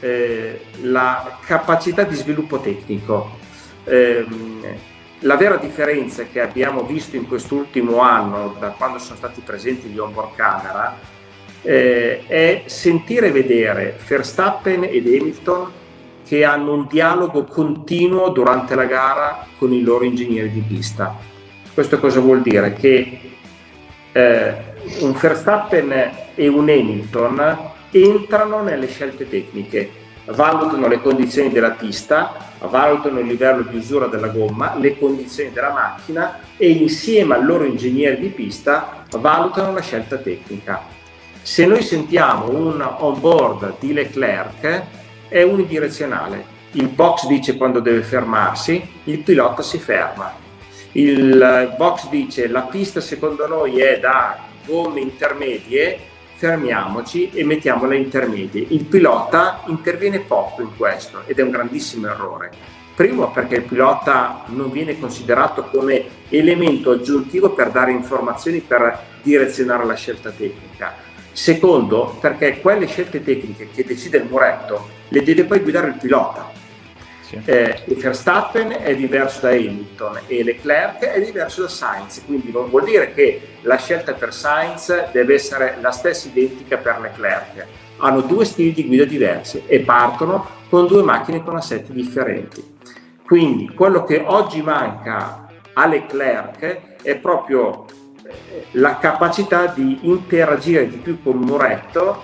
eh, la capacità di sviluppo tecnico. Eh, la vera differenza che abbiamo visto in quest'ultimo anno, da quando sono stati presenti gli onboard camera, eh, è sentire e vedere Verstappen ed Hamilton che hanno un dialogo continuo durante la gara con i loro ingegneri di pista. Questo cosa vuol dire? Che eh, un Verstappen e un Hamilton entrano nelle scelte tecniche, valutano le condizioni della pista, valutano il livello di usura della gomma, le condizioni della macchina e insieme al loro ingegnere di pista valutano la scelta tecnica se noi sentiamo un on-board di Leclerc è unidirezionale. Il box dice quando deve fermarsi, il pilota si ferma. Il box dice la pista secondo noi è da gomme intermedie, fermiamoci e mettiamola intermedie. Il pilota interviene poco in questo ed è un grandissimo errore. Primo perché il pilota non viene considerato come elemento aggiuntivo per dare informazioni per direzionare la scelta tecnica Secondo, perché quelle scelte tecniche che decide il muretto le deve poi guidare il pilota. Sì. Eh, Verstappen è diverso da Hamilton e Leclerc è diverso da Sainz, quindi non vuol dire che la scelta per Sainz deve essere la stessa identica per Leclerc. Hanno due stili di guida diversi e partono con due macchine con assetti differenti. Quindi quello che oggi manca a Leclerc è proprio la capacità di interagire di più con Muretto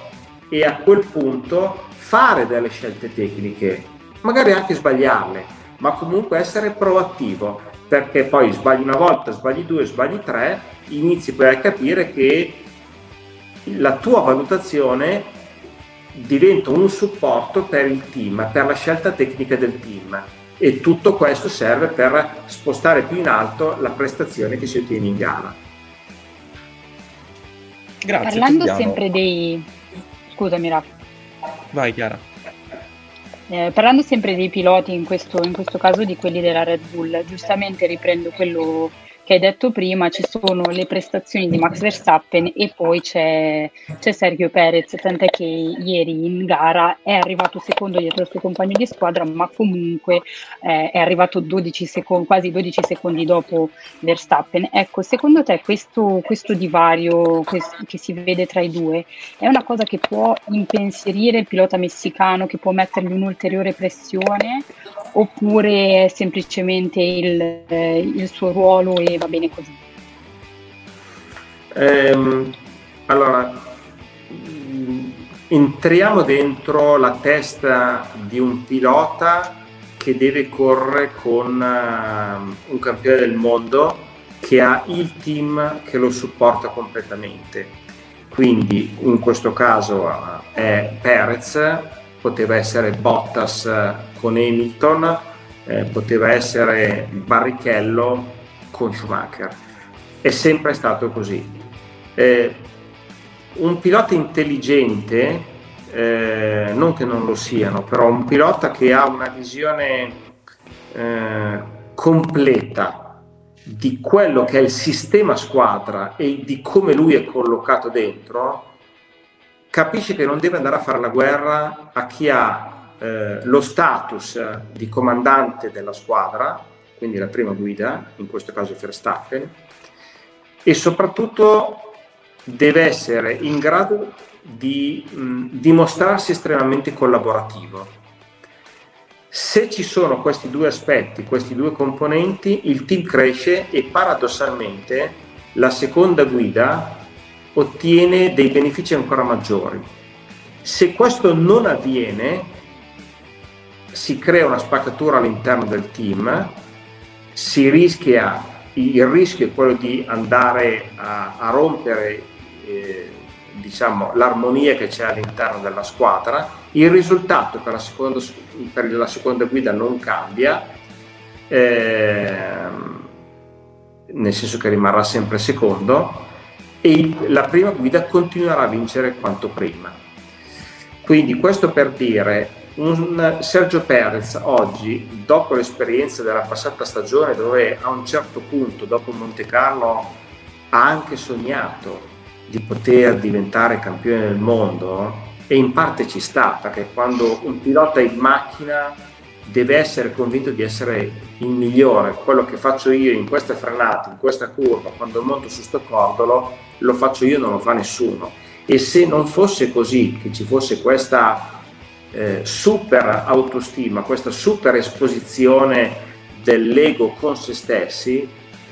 e a quel punto fare delle scelte tecniche, magari anche sbagliarle, ma comunque essere proattivo, perché poi sbagli una volta, sbagli due, sbagli tre, inizi poi a capire che la tua valutazione diventa un supporto per il team, per la scelta tecnica del team e tutto questo serve per spostare più in alto la prestazione che si ottiene in gara. Grazie. Parlando Tiziano. sempre dei... Scusami Rafa. Vai Chiara. Eh, parlando sempre dei piloti, in questo, in questo caso di quelli della Red Bull, giustamente riprendo quello che hai detto prima, ci sono le prestazioni di Max Verstappen e poi c'è, c'è Sergio Perez, tant'è che ieri in gara è arrivato secondo dietro il suo compagno di squadra, ma comunque eh, è arrivato 12 secondi, quasi 12 secondi dopo Verstappen. Ecco, secondo te questo, questo divario questo, che si vede tra i due è una cosa che può impensierire il pilota messicano, che può mettergli un'ulteriore pressione oppure è semplicemente il, eh, il suo ruolo e va bene così? Ehm, allora, entriamo dentro la testa di un pilota che deve correre con uh, un campione del mondo che ha il team che lo supporta completamente. Quindi in questo caso uh, è Perez, poteva essere Bottas con Hamilton, eh, poteva essere Barrichello con Schumacher. È sempre stato così. Eh, un pilota intelligente, eh, non che non lo siano, però un pilota che ha una visione eh, completa di quello che è il sistema squadra e di come lui è collocato dentro, capisce che non deve andare a fare la guerra a chi ha eh, lo status di comandante della squadra quindi la prima guida, in questo caso Verstappen, e soprattutto deve essere in grado di mh, dimostrarsi estremamente collaborativo. Se ci sono questi due aspetti, questi due componenti, il team cresce e paradossalmente la seconda guida ottiene dei benefici ancora maggiori. Se questo non avviene, si crea una spaccatura all'interno del team si rischia, il rischio è quello di andare a, a rompere eh, diciamo, l'armonia che c'è all'interno della squadra, il risultato per la seconda, per la seconda guida non cambia, eh, nel senso che rimarrà sempre secondo, e la prima guida continuerà a vincere quanto prima. Quindi questo per dire un Sergio Perez oggi, dopo l'esperienza della passata stagione, dove a un certo punto, dopo Monte Carlo, ha anche sognato di poter diventare campione del mondo, e in parte ci sta, perché quando un pilota in macchina deve essere convinto di essere il migliore, quello che faccio io in queste frenate, in questa curva, quando monto su sto cordolo, lo faccio io, non lo fa nessuno. E se non fosse così, che ci fosse questa eh, super autostima, questa super esposizione dell'ego con se stessi,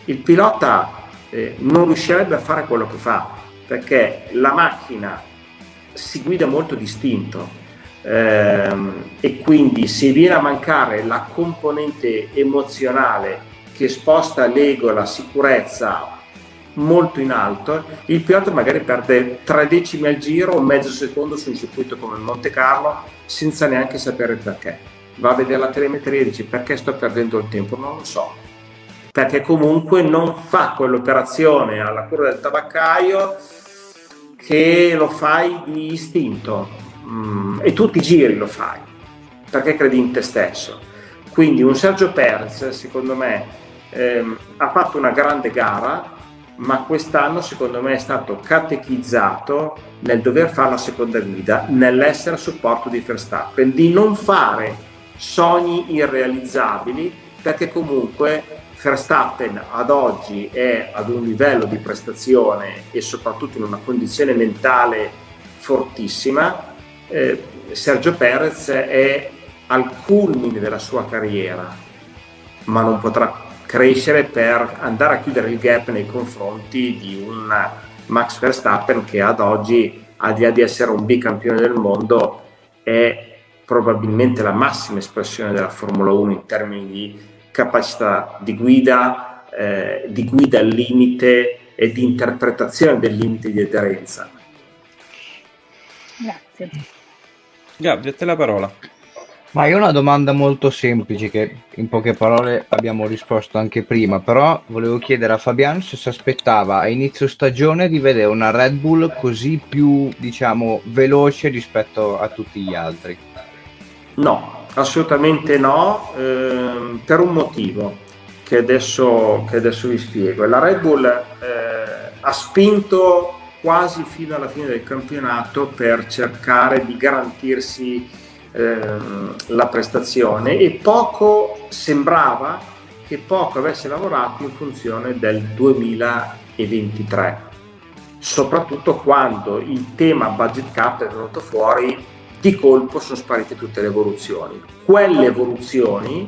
il pilota eh, non riuscirebbe a fare quello che fa, perché la macchina si guida molto distinto ehm, e quindi se viene a mancare la componente emozionale che sposta l'ego, la sicurezza molto in alto, il pilota magari perde tre decimi al giro o mezzo secondo su un circuito come Monte Carlo senza neanche sapere perché. Va a vedere la telemetria e dice perché sto perdendo il tempo? Non lo so. Perché comunque non fa quell'operazione alla cura del tabaccaio che lo fai di istinto mm, e tutti i giri lo fai perché credi in te stesso. Quindi un Sergio Perez, secondo me, ehm, ha fatto una grande gara, ma quest'anno secondo me è stato catechizzato nel dover fare la seconda guida, nell'essere a supporto di Verstappen, di non fare sogni irrealizzabili, perché comunque Verstappen ad oggi è ad un livello di prestazione e soprattutto in una condizione mentale fortissima. Eh, Sergio Perez è al culmine della sua carriera, ma non potrà crescere per andare a chiudere il gap nei confronti di un Max Verstappen che ad oggi al di là di essere un bicampione del mondo, è probabilmente la massima espressione della Formula 1 in termini di capacità di guida, eh, di guida al limite e di interpretazione del limite di aderenza. Grazie. Gabri, a te la parola. Ma io una domanda molto semplice che in poche parole abbiamo risposto anche prima, però volevo chiedere a Fabiano se si aspettava a inizio stagione di vedere una Red Bull così più, diciamo, veloce rispetto a tutti gli altri. No, assolutamente no, ehm, per un motivo che adesso, che adesso, vi spiego. La Red Bull eh, ha spinto quasi fino alla fine del campionato per cercare di garantirsi Ehm, la prestazione e poco sembrava che poco avesse lavorato in funzione del 2023 soprattutto quando il tema budget cap è venuto fuori di colpo sono sparite tutte le evoluzioni. Quelle evoluzioni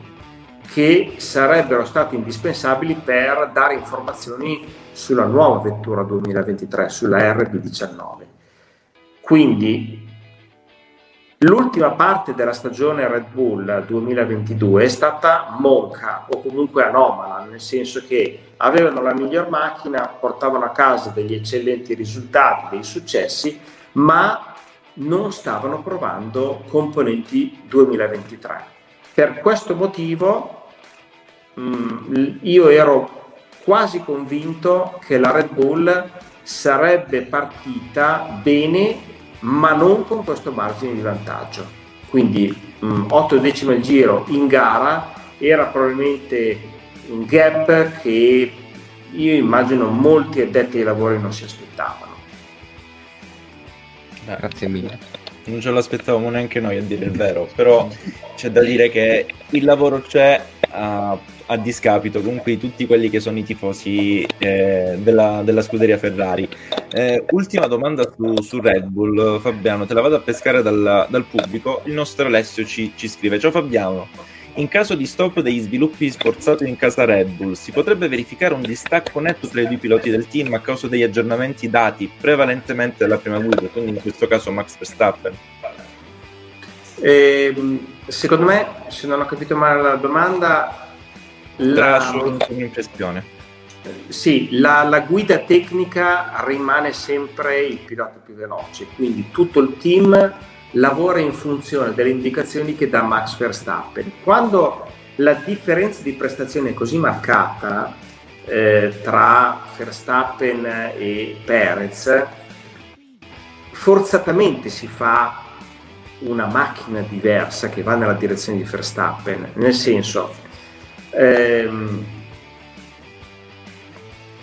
che sarebbero state indispensabili per dare informazioni sulla nuova vettura 2023 sulla RB19 quindi L'ultima parte della stagione Red Bull 2022 è stata monca o comunque anomala, nel senso che avevano la miglior macchina, portavano a casa degli eccellenti risultati, dei successi, ma non stavano provando componenti 2023. Per questo motivo mh, mm, io ero quasi convinto che la Red Bull sarebbe partita bene ma non con questo margine di vantaggio. Quindi mh, 8 decimi al giro in gara era probabilmente un gap che io immagino molti addetti ai lavori non si aspettavano. Grazie mille. Non ce l'aspettavamo neanche noi a dire il vero, però c'è da dire che il lavoro c'è. Uh, a discapito comunque di tutti quelli che sono i tifosi eh, della, della, scuderia Ferrari. Eh, ultima domanda su, su, Red Bull, Fabiano, te la vado a pescare dal, dal pubblico. Il nostro Alessio ci, ci, scrive: Ciao Fabiano. In caso di stop degli sviluppi sforzati in casa Red Bull, si potrebbe verificare un distacco netto tra i due piloti del team a causa degli aggiornamenti dati prevalentemente dalla prima guida, quindi in questo caso Max Verstappen? Eh, secondo me, se non ho capito male la domanda, la, solo un'impressione. Sì, la, la, guida tecnica rimane sempre il pilota più veloce, quindi tutto il team lavora in funzione delle indicazioni che dà Max Verstappen. Quando la differenza di prestazione è così marcata eh, tra Verstappen e Perez, forzatamente si fa una macchina diversa che va nella direzione di Verstappen, nel senso Ehm,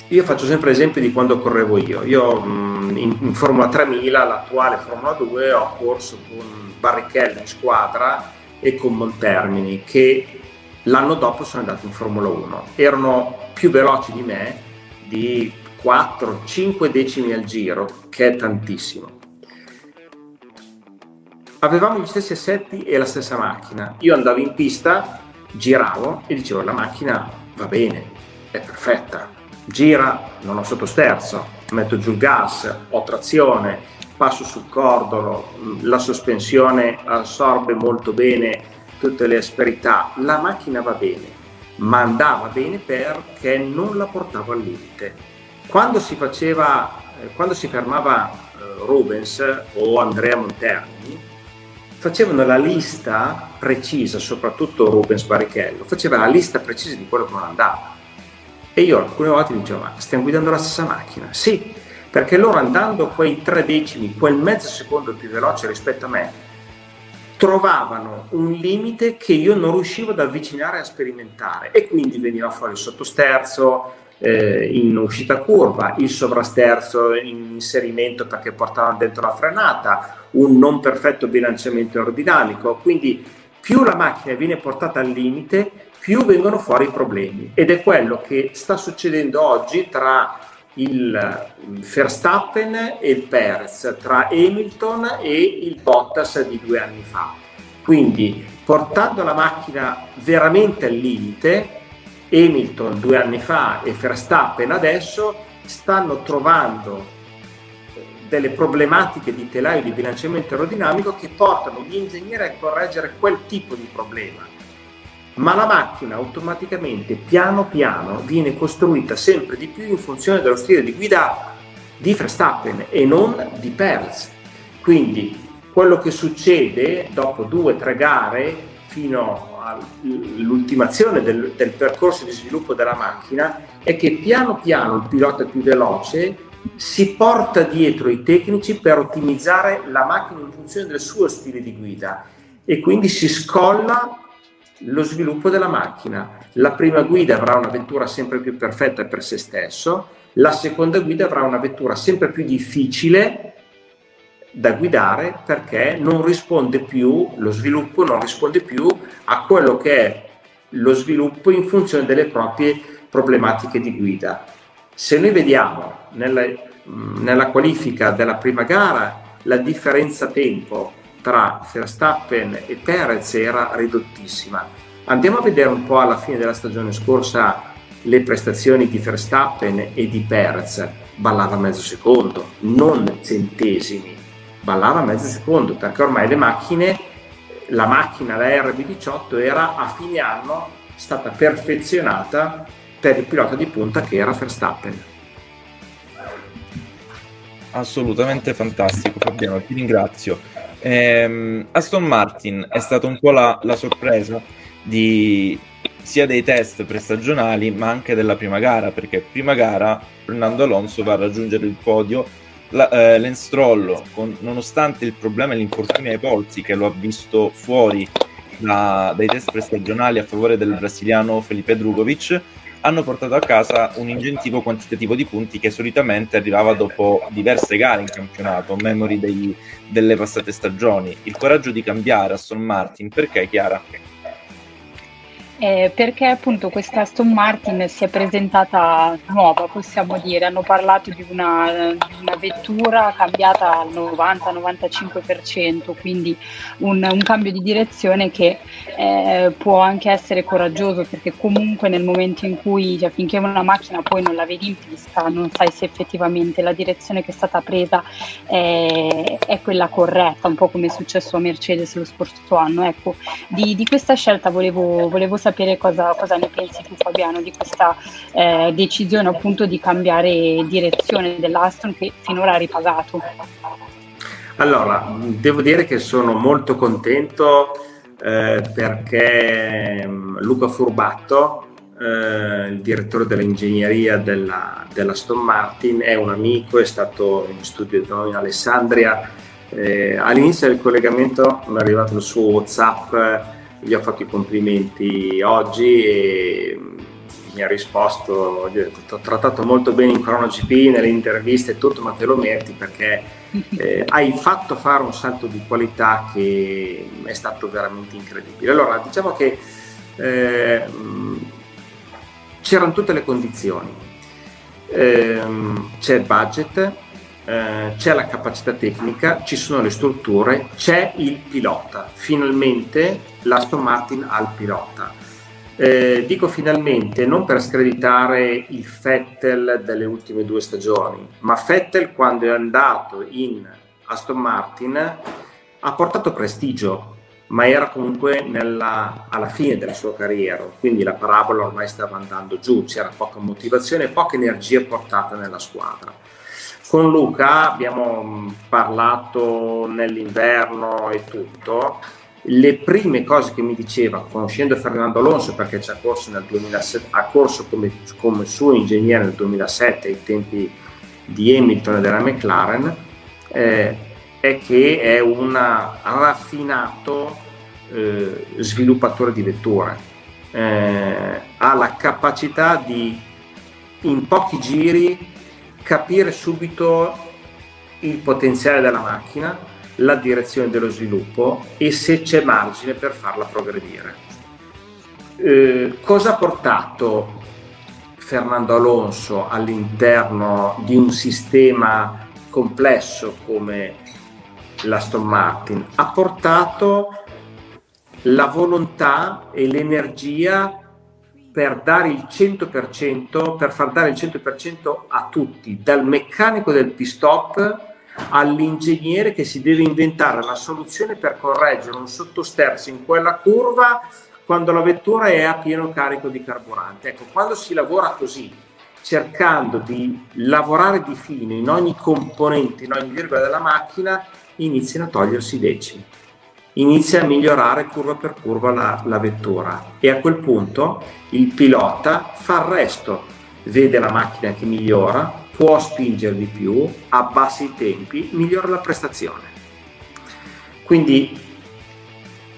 io faccio sempre esempio di quando correvo io. Io in, in, Formula 3000, l'attuale Formula 2, ho corso con Barrichello in squadra e con Montermini che l'anno dopo sono andati in Formula 1. Erano più veloci di me di 4-5 decimi al giro, che è tantissimo. Avevamo gli stessi assetti e la stessa macchina. Io andavo in pista giravo e dicevo la macchina va bene, è perfetta, gira, non ho sottosterzo, metto giù il gas, ho trazione, passo sul cordolo, la sospensione assorbe molto bene tutte le asperità, la macchina va bene, ma andava bene perché non la portavo al limite. Quando si faceva, eh, quando si fermava eh, Rubens o Andrea Monterni, facevano la lista precisa, soprattutto Rubens Barrichello, faceva la lista precisa di quello che non andava. E io alcune volte dicevo, ma stiamo guidando la stessa macchina? Sì, perché loro andando quei tre decimi, quel mezzo secondo più veloce rispetto a me, trovavano un limite che io non riuscivo ad avvicinare a sperimentare e quindi veniva fuori il sottosterzo, eh, in uscita curva, il sovrasterzo in inserimento perché portavano dentro la frenata, un non perfetto bilanciamento aerodinamico, quindi più la macchina viene portata al limite, più vengono fuori i problemi ed è quello che sta succedendo oggi tra il Verstappen e il Perez, tra Hamilton e il Bottas di due anni fa. Quindi portando la macchina veramente al limite, Hamilton due anni fa e Verstappen adesso stanno trovando delle problematiche di telaio di bilanciamento aerodinamico che portano gli ingegneri a correggere quel tipo di problema. Ma la macchina automaticamente, piano piano, viene costruita sempre di più in funzione dello stile di guida di Verstappen e non di Perez. Quindi quello che succede dopo due o tre gare fino all'ultimazione del, del percorso di sviluppo della macchina è che piano piano il pilota più veloce si porta dietro i tecnici per ottimizzare la macchina in funzione del suo stile di guida e quindi si scolla lo sviluppo della macchina. La prima guida avrà una vettura sempre più perfetta per se stesso, la seconda guida avrà una vettura sempre più difficile da guidare perché non risponde più, lo sviluppo non risponde più a quello che è lo sviluppo in funzione delle proprie problematiche di guida. Se noi vediamo nella, nella qualifica della prima gara la differenza tempo tra Verstappen e Perez era ridottissima. Andiamo a vedere un po' alla fine della stagione scorsa le prestazioni di Verstappen e di Perez. Ballava mezzo secondo, non centesimi, ballava mezzo secondo perché ormai le macchine, la macchina, la RB18 era a fine anno stata perfezionata per il pilota di punta che era Verstappen. Assolutamente fantastico Fabiano, ti ringrazio. Ehm, Aston Martin è stata un po' la, la sorpresa di, sia dei test prestagionali ma anche della prima gara perché prima gara Fernando Alonso va a raggiungere il podio la, eh, Lance con, nonostante il problema e l'infortunio ai polsi che lo ha visto fuori da, dai test prestagionali a favore del brasiliano Felipe Drugovic hanno portato a casa un ingentivo quantitativo di punti che solitamente arrivava dopo diverse gare in campionato, memory dei, delle passate stagioni. Il coraggio di cambiare Aston Martin, perché Chiara? Eh, perché appunto questa Aston Martin si è presentata nuova, possiamo dire, hanno parlato di una, di una vettura cambiata al 90-95%, quindi un, un, cambio di direzione che eh, può anche essere coraggioso perché comunque nel momento in cui, cioè, finché una macchina poi non la vedi in pista, non sai se effettivamente la direzione che è stata presa è, è quella corretta, un po' come è successo a Mercedes lo scorso anno. Ecco, di, di questa scelta volevo, volevo sapere cosa, cosa, ne pensi tu Fabiano di questa eh, decisione appunto di cambiare direzione dell'Aston che finora ha ripagato. Allora, devo dire che sono molto contento eh, perché mm, Luca Furbatto, eh, il direttore dell'ingegneria della, della Aston Martin, è un amico, è stato in studio da noi in Alessandria. Eh, all'inizio del collegamento mi è arrivato il suo WhatsApp gli ho fatto i complimenti oggi e mi ha risposto, gli ho, detto, ho trattato molto bene in Chrono GP, nelle interviste e tutto, ma te lo meriti perché eh, hai fatto fare un salto di qualità che è stato veramente incredibile. Allora, diciamo che eh, c'erano tutte le condizioni, eh, c'è il budget, eh, c'è la capacità tecnica, ci sono le strutture, c'è il pilota. Finalmente l'Aston Martin ha il pilota. Eh, dico finalmente non per screditare il Fettel delle ultime due stagioni, ma Fettel quando è andato in Aston Martin ha portato prestigio, ma era comunque nella, alla fine della sua carriera, quindi la parabola ormai stava andando giù, c'era poca motivazione poca energia portata nella squadra. Con Luca abbiamo mm, parlato nell'inverno e tutto. Le prime cose che mi diceva, conoscendo Fernando Alonso, perché ci ha corso, nel 2007, ha corso come, come suo ingegnere nel 2007 ai tempi di Hamilton e della McLaren, eh, è che è un raffinato eh, sviluppatore di vetture. Eh, ha la capacità di in pochi giri capire subito il potenziale della macchina, la direzione dello sviluppo e se c'è margine per farla progredire. Eh, cosa ha portato Fernando Alonso all'interno di un sistema complesso come l'Aston Martin? Ha portato la volontà e l'energia per dare il 100%, per far dare il 100% a tutti, dal meccanico del pit stop all'ingegnere che si deve inventare la soluzione per correggere un sottosterzo in quella curva quando la vettura è a pieno carico di carburante. Ecco, quando si lavora così, cercando di lavorare di fino in ogni componente, in ogni virgola della macchina, iniziano a togliersi i decimi. Inizia a migliorare curva per curva la, la vettura e a quel punto il pilota fa il resto, vede la macchina che migliora, può spingere di più, abbassa i tempi, migliora la prestazione. Quindi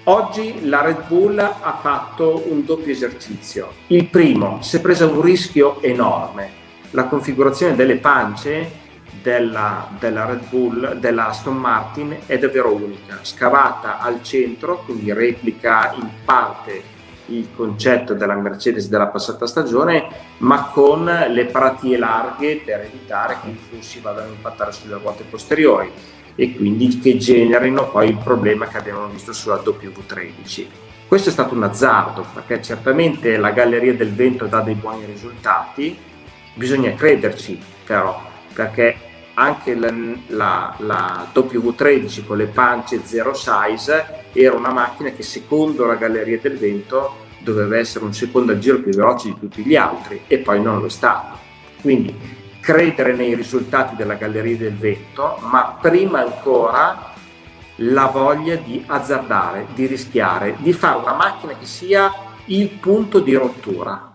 oggi la Red Bull ha fatto un doppio esercizio. Il primo, si è presa un rischio enorme. La configurazione delle pance della, della Red Bull, della Aston Martin è davvero unica, scavata al centro, quindi replica in parte il concetto della Mercedes della passata stagione, ma con le paratie larghe per evitare che i flussi vadano a impattare sulle ruote posteriori. E quindi che generino poi il problema che abbiamo visto sulla W13. Questo è stato un azzardo perché certamente la galleria del vento dà dei buoni risultati, bisogna crederci però perché anche la, la, la, W13 con le pance zero size era una macchina che secondo la galleria del vento doveva essere un secondo giro più veloce di tutti gli altri e poi non lo è stato. Quindi credere nei risultati della galleria del vento, ma prima ancora la voglia di azzardare, di rischiare, di fare una macchina che sia il punto di rottura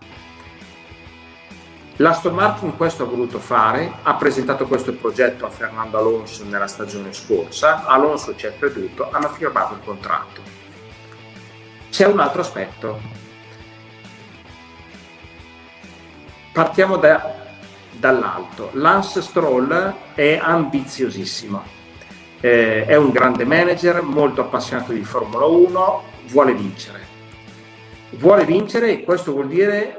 L'Aston Martin questo ha voluto fare, ha presentato questo progetto a Fernando Alonso nella stagione scorsa, Alonso ci ha creduto, hanno firmato il contratto. C'è un altro aspetto. Partiamo da, dall'alto. Lance Stroll è ambiziosissimo, eh, è un grande manager, molto appassionato di Formula 1, vuole vincere. Vuole vincere e questo vuol dire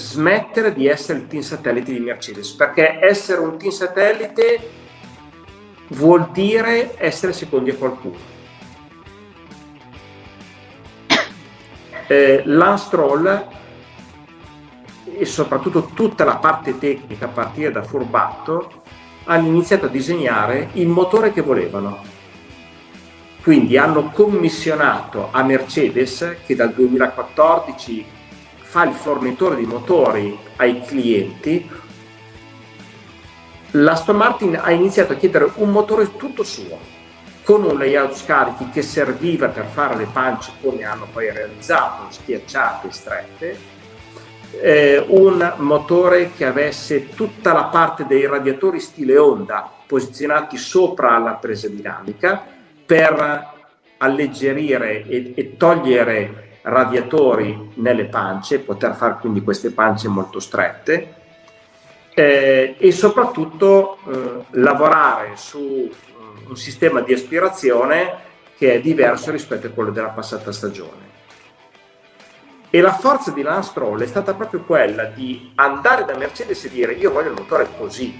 smettere di essere il team satellite di Mercedes, perché essere un team satellite vuol dire essere secondi a qualcuno. Eh, Lance Stroll e soprattutto tutta la parte tecnica a partire da Furbatto hanno iniziato a disegnare il motore che volevano. Quindi hanno commissionato a Mercedes, che dal 2014 fa il fornitore di motori ai clienti, l'Aston Martin ha iniziato a chiedere un motore tutto suo, con un layout scarichi che serviva per fare le pance come hanno poi realizzato, schiacciate strette, eh, un motore che avesse tutta la parte dei radiatori stile Honda posizionati sopra la presa dinamica per alleggerire e, e togliere radiatori nelle pance, poter fare quindi queste pance molto strette eh, e soprattutto eh, lavorare su eh, un sistema di aspirazione che è diverso rispetto a quello della passata stagione. E la forza di Lance Stroll è stata proprio quella di andare da Mercedes e dire io voglio il motore così,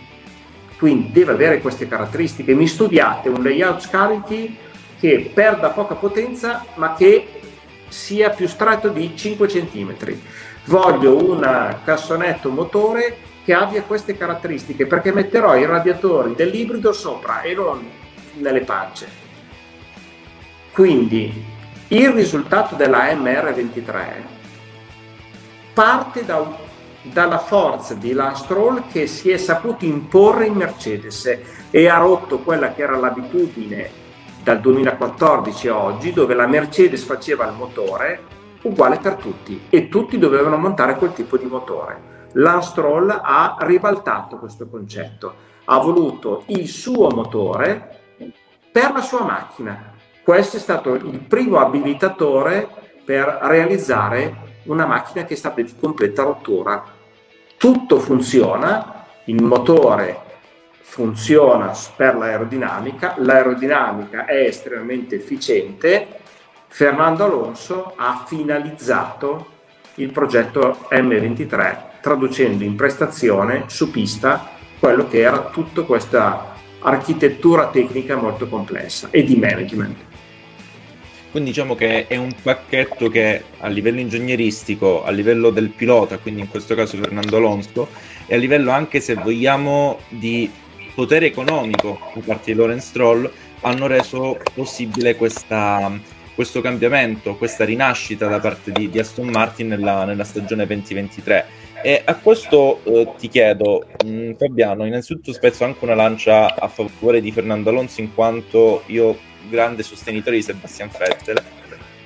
quindi deve avere queste caratteristiche. Mi studiate un layout scarichi che perda poca potenza ma che sia più stretto di 5 cm. Voglio un cassonetto motore che abbia queste caratteristiche perché metterò i radiatori dell'ibrido sopra e non nelle pance. Quindi il risultato della MR23 parte da, dalla forza di Lance che si è saputo imporre in Mercedes e ha rotto quella che era l'abitudine dal 2014 a oggi dove la Mercedes faceva il motore uguale per tutti e tutti dovevano montare quel tipo di motore. Lance Stroll ha ribaltato questo concetto, ha voluto il suo motore per la sua macchina. Questo è stato il primo abilitatore per realizzare una macchina che sta di completa rottura. Tutto funziona, il motore funziona per l'aerodinamica, l'aerodinamica è estremamente efficiente, Fernando Alonso ha finalizzato il progetto M23 traducendo in prestazione su pista quello che era tutta questa architettura tecnica molto complessa e di management. Quindi diciamo che è un pacchetto che a livello ingegneristico, a livello del pilota, quindi in questo caso Fernando Alonso, e a livello anche se vogliamo di potere economico da parte di Lorenz Stroll hanno reso possibile questa, questo cambiamento, questa rinascita da parte di, di Aston Martin nella, nella, stagione 2023. E a questo eh, ti chiedo, mh, mm, Fabiano, innanzitutto spezzo anche una lancia a favore di Fernando Alonso in quanto io grande sostenitore di Sebastian Vettel.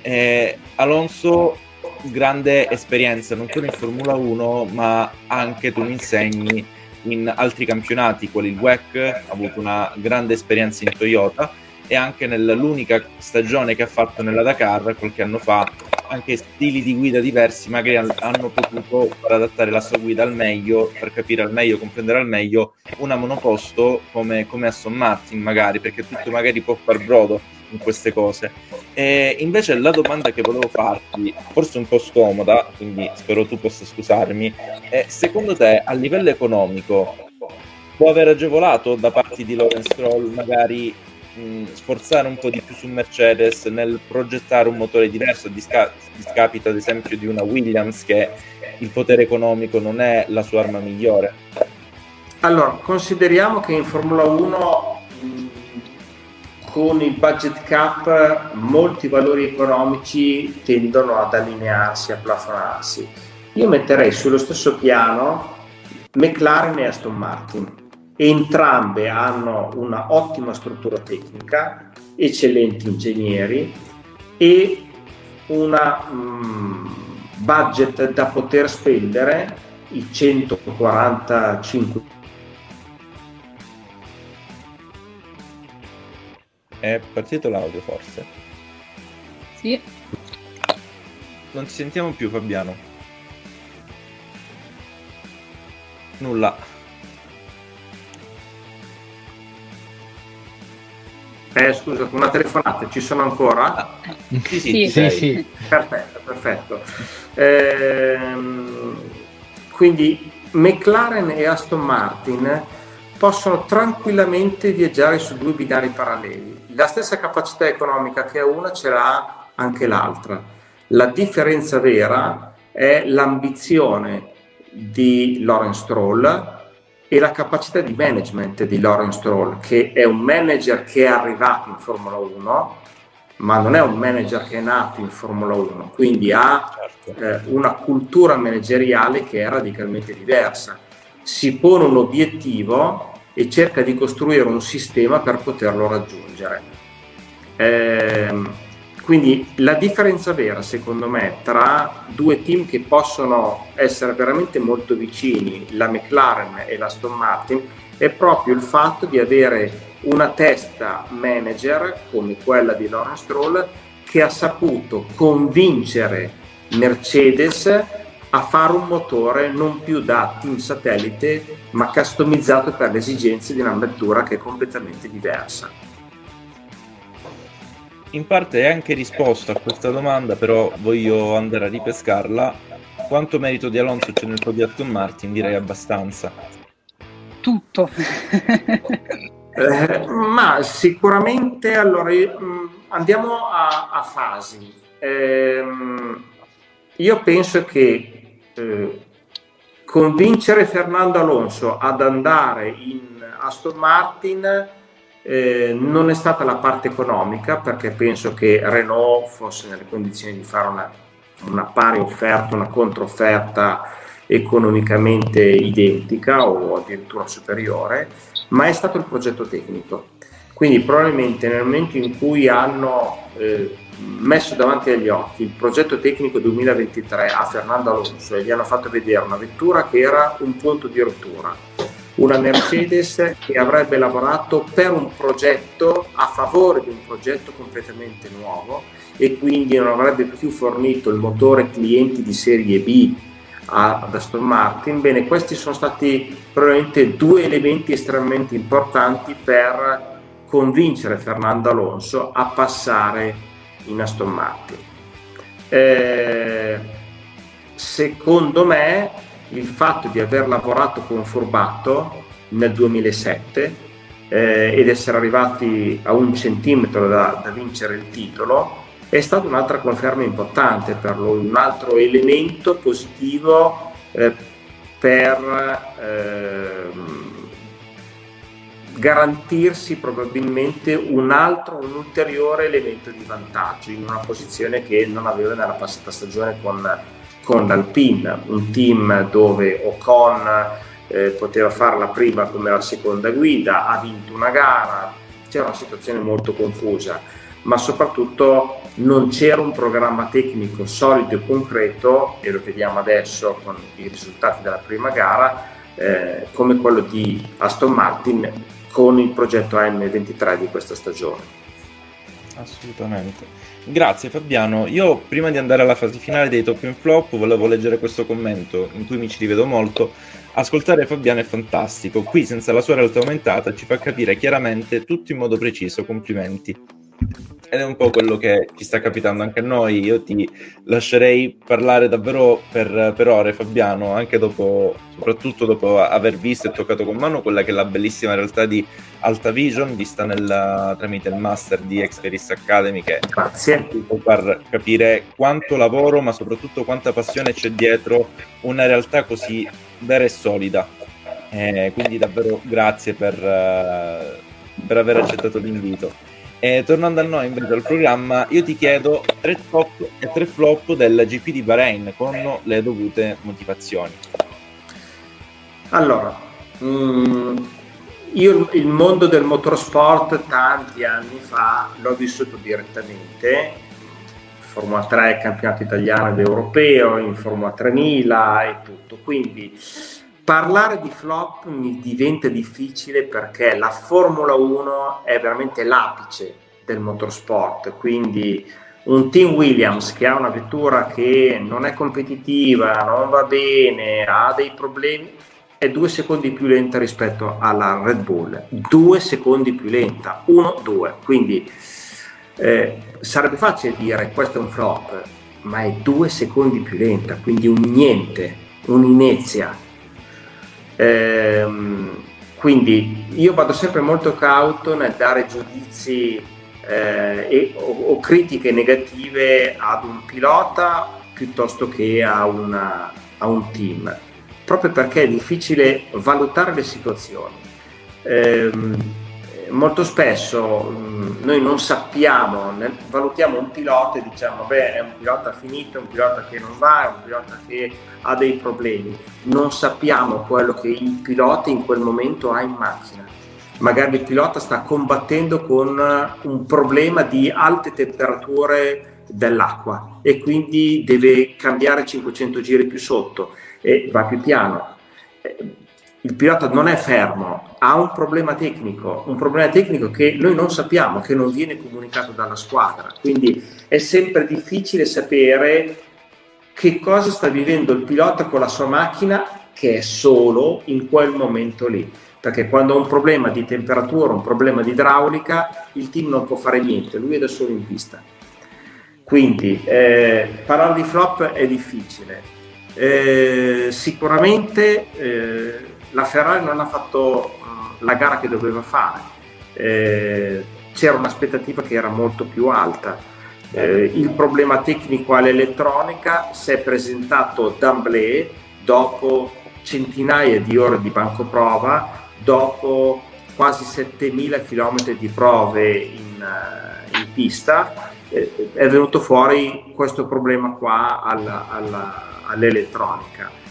Eh, Alonso grande esperienza non solo in Formula 1 ma anche tu mi insegni in altri campionati quali il WEC ha avuto una grande esperienza in Toyota e anche nell'unica stagione che ha fatto nella Dakar qualche anno fa anche stili di guida diversi magari hanno potuto far adattare la sua guida al meglio per capire al meglio, comprendere al meglio una monoposto come, come Aston Martin magari perché tutto magari può far brodo in queste cose. E invece la domanda che volevo farti, forse un po' scomoda, quindi spero tu possa scusarmi, è secondo te a livello economico può aver agevolato da parte di Lorenz Stroll magari mh, sforzare un po' di più su Mercedes nel progettare un motore diverso a disca- discapito ad esempio di una Williams che il potere economico non è la sua arma migliore? Allora, consideriamo che in Formula 1 con il budget cap molti valori economici tendono ad allinearsi, a plafonarsi. Io metterei sullo stesso piano McLaren e Aston Martin. Entrambe hanno una ottima struttura tecnica, eccellenti ingegneri e una um, budget da poter spendere i 145 È partito l'audio forse? Sì. Non ti sentiamo più Fabiano. Nulla. Eh, scusa, una telefonata, ci sono ancora? Ah, sì, sì, sì, sì, Perfetto, perfetto. Ehm, quindi McLaren e Aston Martin possono tranquillamente viaggiare su due binari paralleli la stessa capacità economica che ha una ce l'ha anche l'altra. La differenza vera è l'ambizione di Lawrence Stroll e la capacità di management di Lawrence Stroll, che è un manager che è arrivato in Formula 1, ma non è un manager che è nato in Formula 1, quindi ha certo. eh, una cultura manageriale che è radicalmente diversa. Si pone un obiettivo e cerca di costruire un sistema per poterlo raggiungere. Eh, quindi la differenza vera, secondo me, tra due team che possono essere veramente molto vicini, la McLaren e la Aston Martin, è proprio il fatto di avere una testa manager come quella di Lawrence Stroll che ha saputo convincere Mercedes a fare un motore non più da team satellite ma customizzato per le esigenze di una vettura che è completamente diversa. In parte è anche risposta a questa domanda, però voglio andare a ripescarla. Quanto merito di Alonso c'è nel podio Aston Martin? Direi abbastanza. Tutto. eh, ma sicuramente allora mm, andiamo a, a fasi. Eh, io penso che eh, convincere Fernando Alonso ad andare in Aston Martin eh, non è stata la parte economica perché penso che Renault fosse nelle condizioni di fare una, una pari offerta, una controfferta economicamente identica o addirittura superiore, ma è stato il progetto tecnico. Quindi probabilmente nel momento in cui hanno eh, messo davanti agli occhi il progetto tecnico 2023 a Fernando Alonso e gli hanno fatto vedere una vettura che era un punto di rottura, una Mercedes che avrebbe lavorato per un progetto a favore di un progetto completamente nuovo e quindi non avrebbe più fornito il motore clienti di serie B ad Aston Martin. Bene, questi sono stati probabilmente due elementi estremamente importanti per convincere Fernando Alonso a passare in Aston Martin. Eh, secondo me il fatto di aver lavorato con Furbato nel 2007 eh, ed essere arrivati a un centimetro da, da, vincere il titolo è stata un'altra conferma importante per lui, un altro elemento positivo eh, per ehm, garantirsi probabilmente un altro, un ulteriore elemento di vantaggio in una posizione che non aveva nella passata stagione con, con l'Alpine, un team dove Ocon eh, poteva fare la prima come la seconda guida, ha vinto una gara, c'era una situazione molto confusa, ma soprattutto non c'era un programma tecnico solido e concreto, e lo vediamo adesso con i risultati della prima gara, eh, come quello di Aston Martin con il progetto AM23 di questa stagione. Assolutamente. Grazie Fabiano. Io prima di andare alla fase finale dei top in flop volevo leggere questo commento in cui mi ci rivedo molto. Ascoltare Fabiano è fantastico, qui senza la sua realtà aumentata ci fa capire chiaramente tutto in modo preciso, complimenti ed è un po' quello che ci sta capitando anche a noi. Io ti lascerei parlare davvero per, per, ore, Fabiano, anche dopo, soprattutto dopo aver visto e toccato con mano quella che è la bellissima realtà di Alta Vision, vista nella, tramite il master di Experis Academy, che Grazie. può far capire quanto lavoro, ma soprattutto quanta passione c'è dietro una realtà così vera e solida. Eh, quindi davvero grazie per, uh, per aver accettato l'invito. E tornando a noi invece al programma, io ti chiedo tre top e tre flop del GP di Bahrain con le dovute motivazioni. Allora, mm, io il mondo del motorsport tanti anni fa l'ho vissuto direttamente, Formula 3, campionato italiano ed europeo, in Formula 3000 e tutto, quindi parlare di flop mi diventa difficile perché la Formula 1 è veramente l'apice del motorsport, quindi un team Williams che ha una vettura che non è competitiva, non va bene, ha dei problemi, è due secondi più lenta rispetto alla Red Bull, due secondi più lenta, uno, due, quindi eh, sarebbe facile dire questo è un flop, ma è due secondi più lenta, quindi un niente, un'inezia, Ehm, quindi io vado sempre molto cauto nel dare giudizi eh, e, o, o, critiche negative ad un pilota piuttosto che a, una, a un team, proprio perché è difficile valutare le situazioni. Eh, molto spesso mh, noi non sappiamo, valutiamo un pilota e diciamo, beh, è un pilota finito, è un pilota che non va, è un pilota che ha dei problemi. Non sappiamo quello che il pilota in quel momento ha in macchina. Magari il pilota sta combattendo con un problema di alte temperature dell'acqua e quindi deve cambiare 500 giri più sotto e va più piano il pilota non è fermo, ha un problema tecnico, un problema tecnico che noi non sappiamo, che non viene comunicato dalla squadra. Quindi è sempre difficile sapere che cosa sta vivendo il pilota con la sua macchina che è solo in quel momento lì. Perché quando ha un problema di temperatura, un problema di idraulica, il team non può fare niente, lui è da solo in pista. Quindi eh, parlare di flop è difficile. Eh, sicuramente eh, la Ferrari non ha fatto uh, la gara che doveva fare, eh, c'era un'aspettativa che era molto più alta. Eh, il problema tecnico all'elettronica si è presentato d'amblè dopo centinaia di ore di banco prova, dopo quasi 7000 km di prove in, uh, in pista, eh, è venuto fuori questo problema qua alla, alla, all'elettronica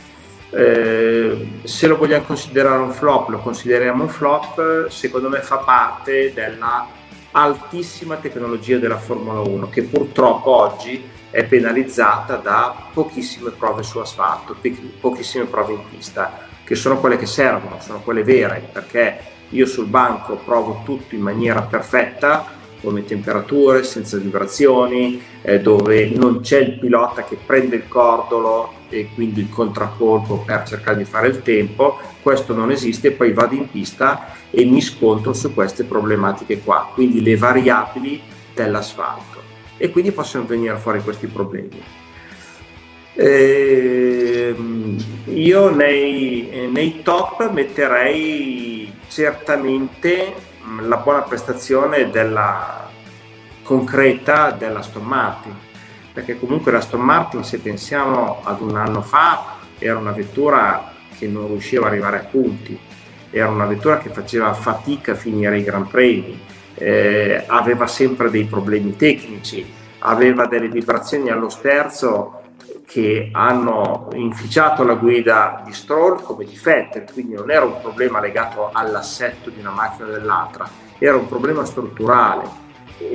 eh, se lo vogliamo considerare un flop, lo consideriamo un flop, secondo me fa parte della altissima tecnologia della Formula 1 che purtroppo oggi è penalizzata da pochissime prove su asfalto, pochissime prove in pista, che sono quelle che servono, sono quelle vere, perché io sul banco provo tutto in maniera perfetta, come temperature, senza vibrazioni, eh, dove non c'è il pilota che prende il cordolo e quindi il contraccolpo per cercare di fare il tempo, questo non esiste, poi vado in pista e mi scontro su queste problematiche qua, quindi le variabili dell'asfalto. E quindi possono venire fuori questi problemi. Eh, io nei, nei top metterei certamente la buona prestazione della concreta della Martin perché comunque la Aston Martin se pensiamo ad un anno fa era una vettura che non riusciva ad arrivare a punti. Era una vettura che faceva fatica a finire i Gran Premi, eh, aveva sempre dei problemi tecnici, aveva delle vibrazioni allo sterzo che hanno inficiato la guida di Stroll come di Vettel, quindi non era un problema legato all'assetto di una macchina o dell'altra, era un problema strutturale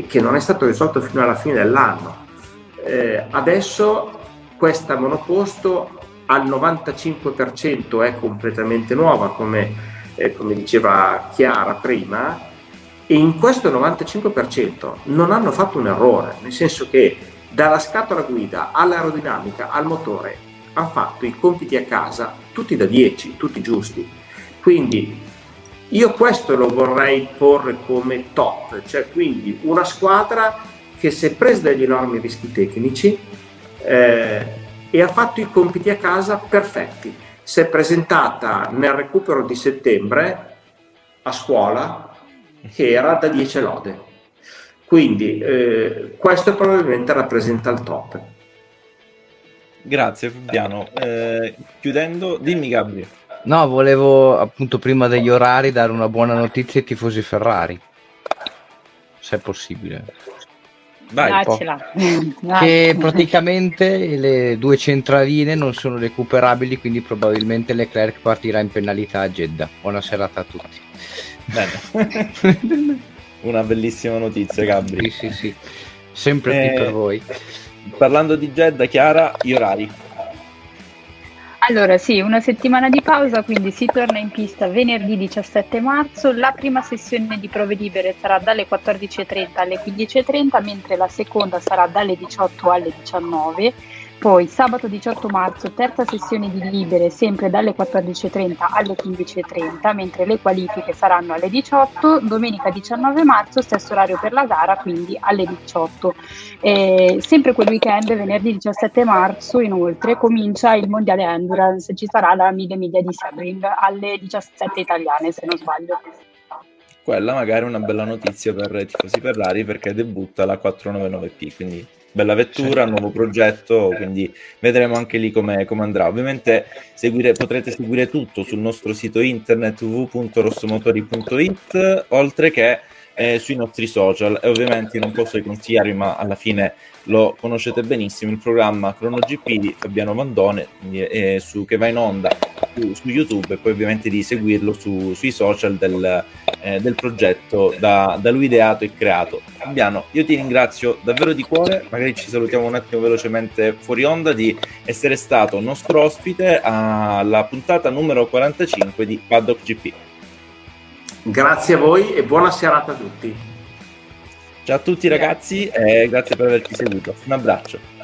che non è stato risolto fino alla fine dell'anno. Eh, adesso questa monoposto al 95% è completamente nuova, come, eh, come diceva Chiara prima, e in questo 95% non hanno fatto un errore, nel senso che dalla scatola guida all'aerodinamica al motore hanno fatto i compiti a casa tutti da 10, tutti giusti. Quindi io questo lo vorrei porre come top, cioè quindi una squadra che si è presa degli enormi rischi tecnici eh, e ha fatto i compiti a casa perfetti. Si è presentata nel recupero di settembre a scuola che era da 10 lode. Quindi eh, questo probabilmente rappresenta il top. Grazie Fabiano. Eh, chiudendo, dimmi Gabriele. No, volevo appunto prima degli orari dare una buona notizia ai tifosi Ferrari, se è possibile. Vai, che praticamente le due centraline non sono recuperabili, quindi probabilmente Leclerc partirà in penalità a Jeddah. Buona serata a tutti. Bene. una bellissima notizia, Gabri. Sì, sì, sì. Sempre eh, qui per voi. Parlando di Jeddah, Chiara, gli orari. Allora sì, una settimana di pausa, quindi si torna in pista venerdì 17 marzo. La prima sessione di prove libere sarà dalle 14.30 alle 15.30, mentre la seconda sarà dalle 18 alle 19 poi sabato 18 marzo terza sessione di libere sempre dalle 14.30 alle 15.30 mentre le qualifiche saranno alle 18, domenica 19 marzo stesso orario per la gara quindi alle 18. E sempre quel weekend venerdì 17 marzo inoltre comincia il mondiale endurance, ci sarà la 1000 miglia di Sebring alle 17 italiane se non sbaglio quella magari è una bella notizia per i tifosi Ferrari perché debutta la 499P, quindi bella vettura, certo. nuovo progetto, quindi vedremo anche lì come, come andrà. Ovviamente seguire, potrete seguire tutto sul nostro sito internet www.rossomotori.it, oltre che eh, sui nostri social e ovviamente non posso consigliarvi, ma alla fine lo conoscete benissimo, il programma ChronoGP di Fabiano Vandone eh, su, che va in onda su, su, YouTube e poi ovviamente di seguirlo su, sui social del, eh, del progetto da, da, lui ideato e creato. Fabiano, io ti ringrazio davvero di cuore, magari ci salutiamo un attimo velocemente fuori onda di essere stato nostro ospite alla puntata numero 45 di Paddock GP. Grazie a voi e buona serata a tutti. Ciao a tutti ragazzi e grazie per averci seguito. Un abbraccio.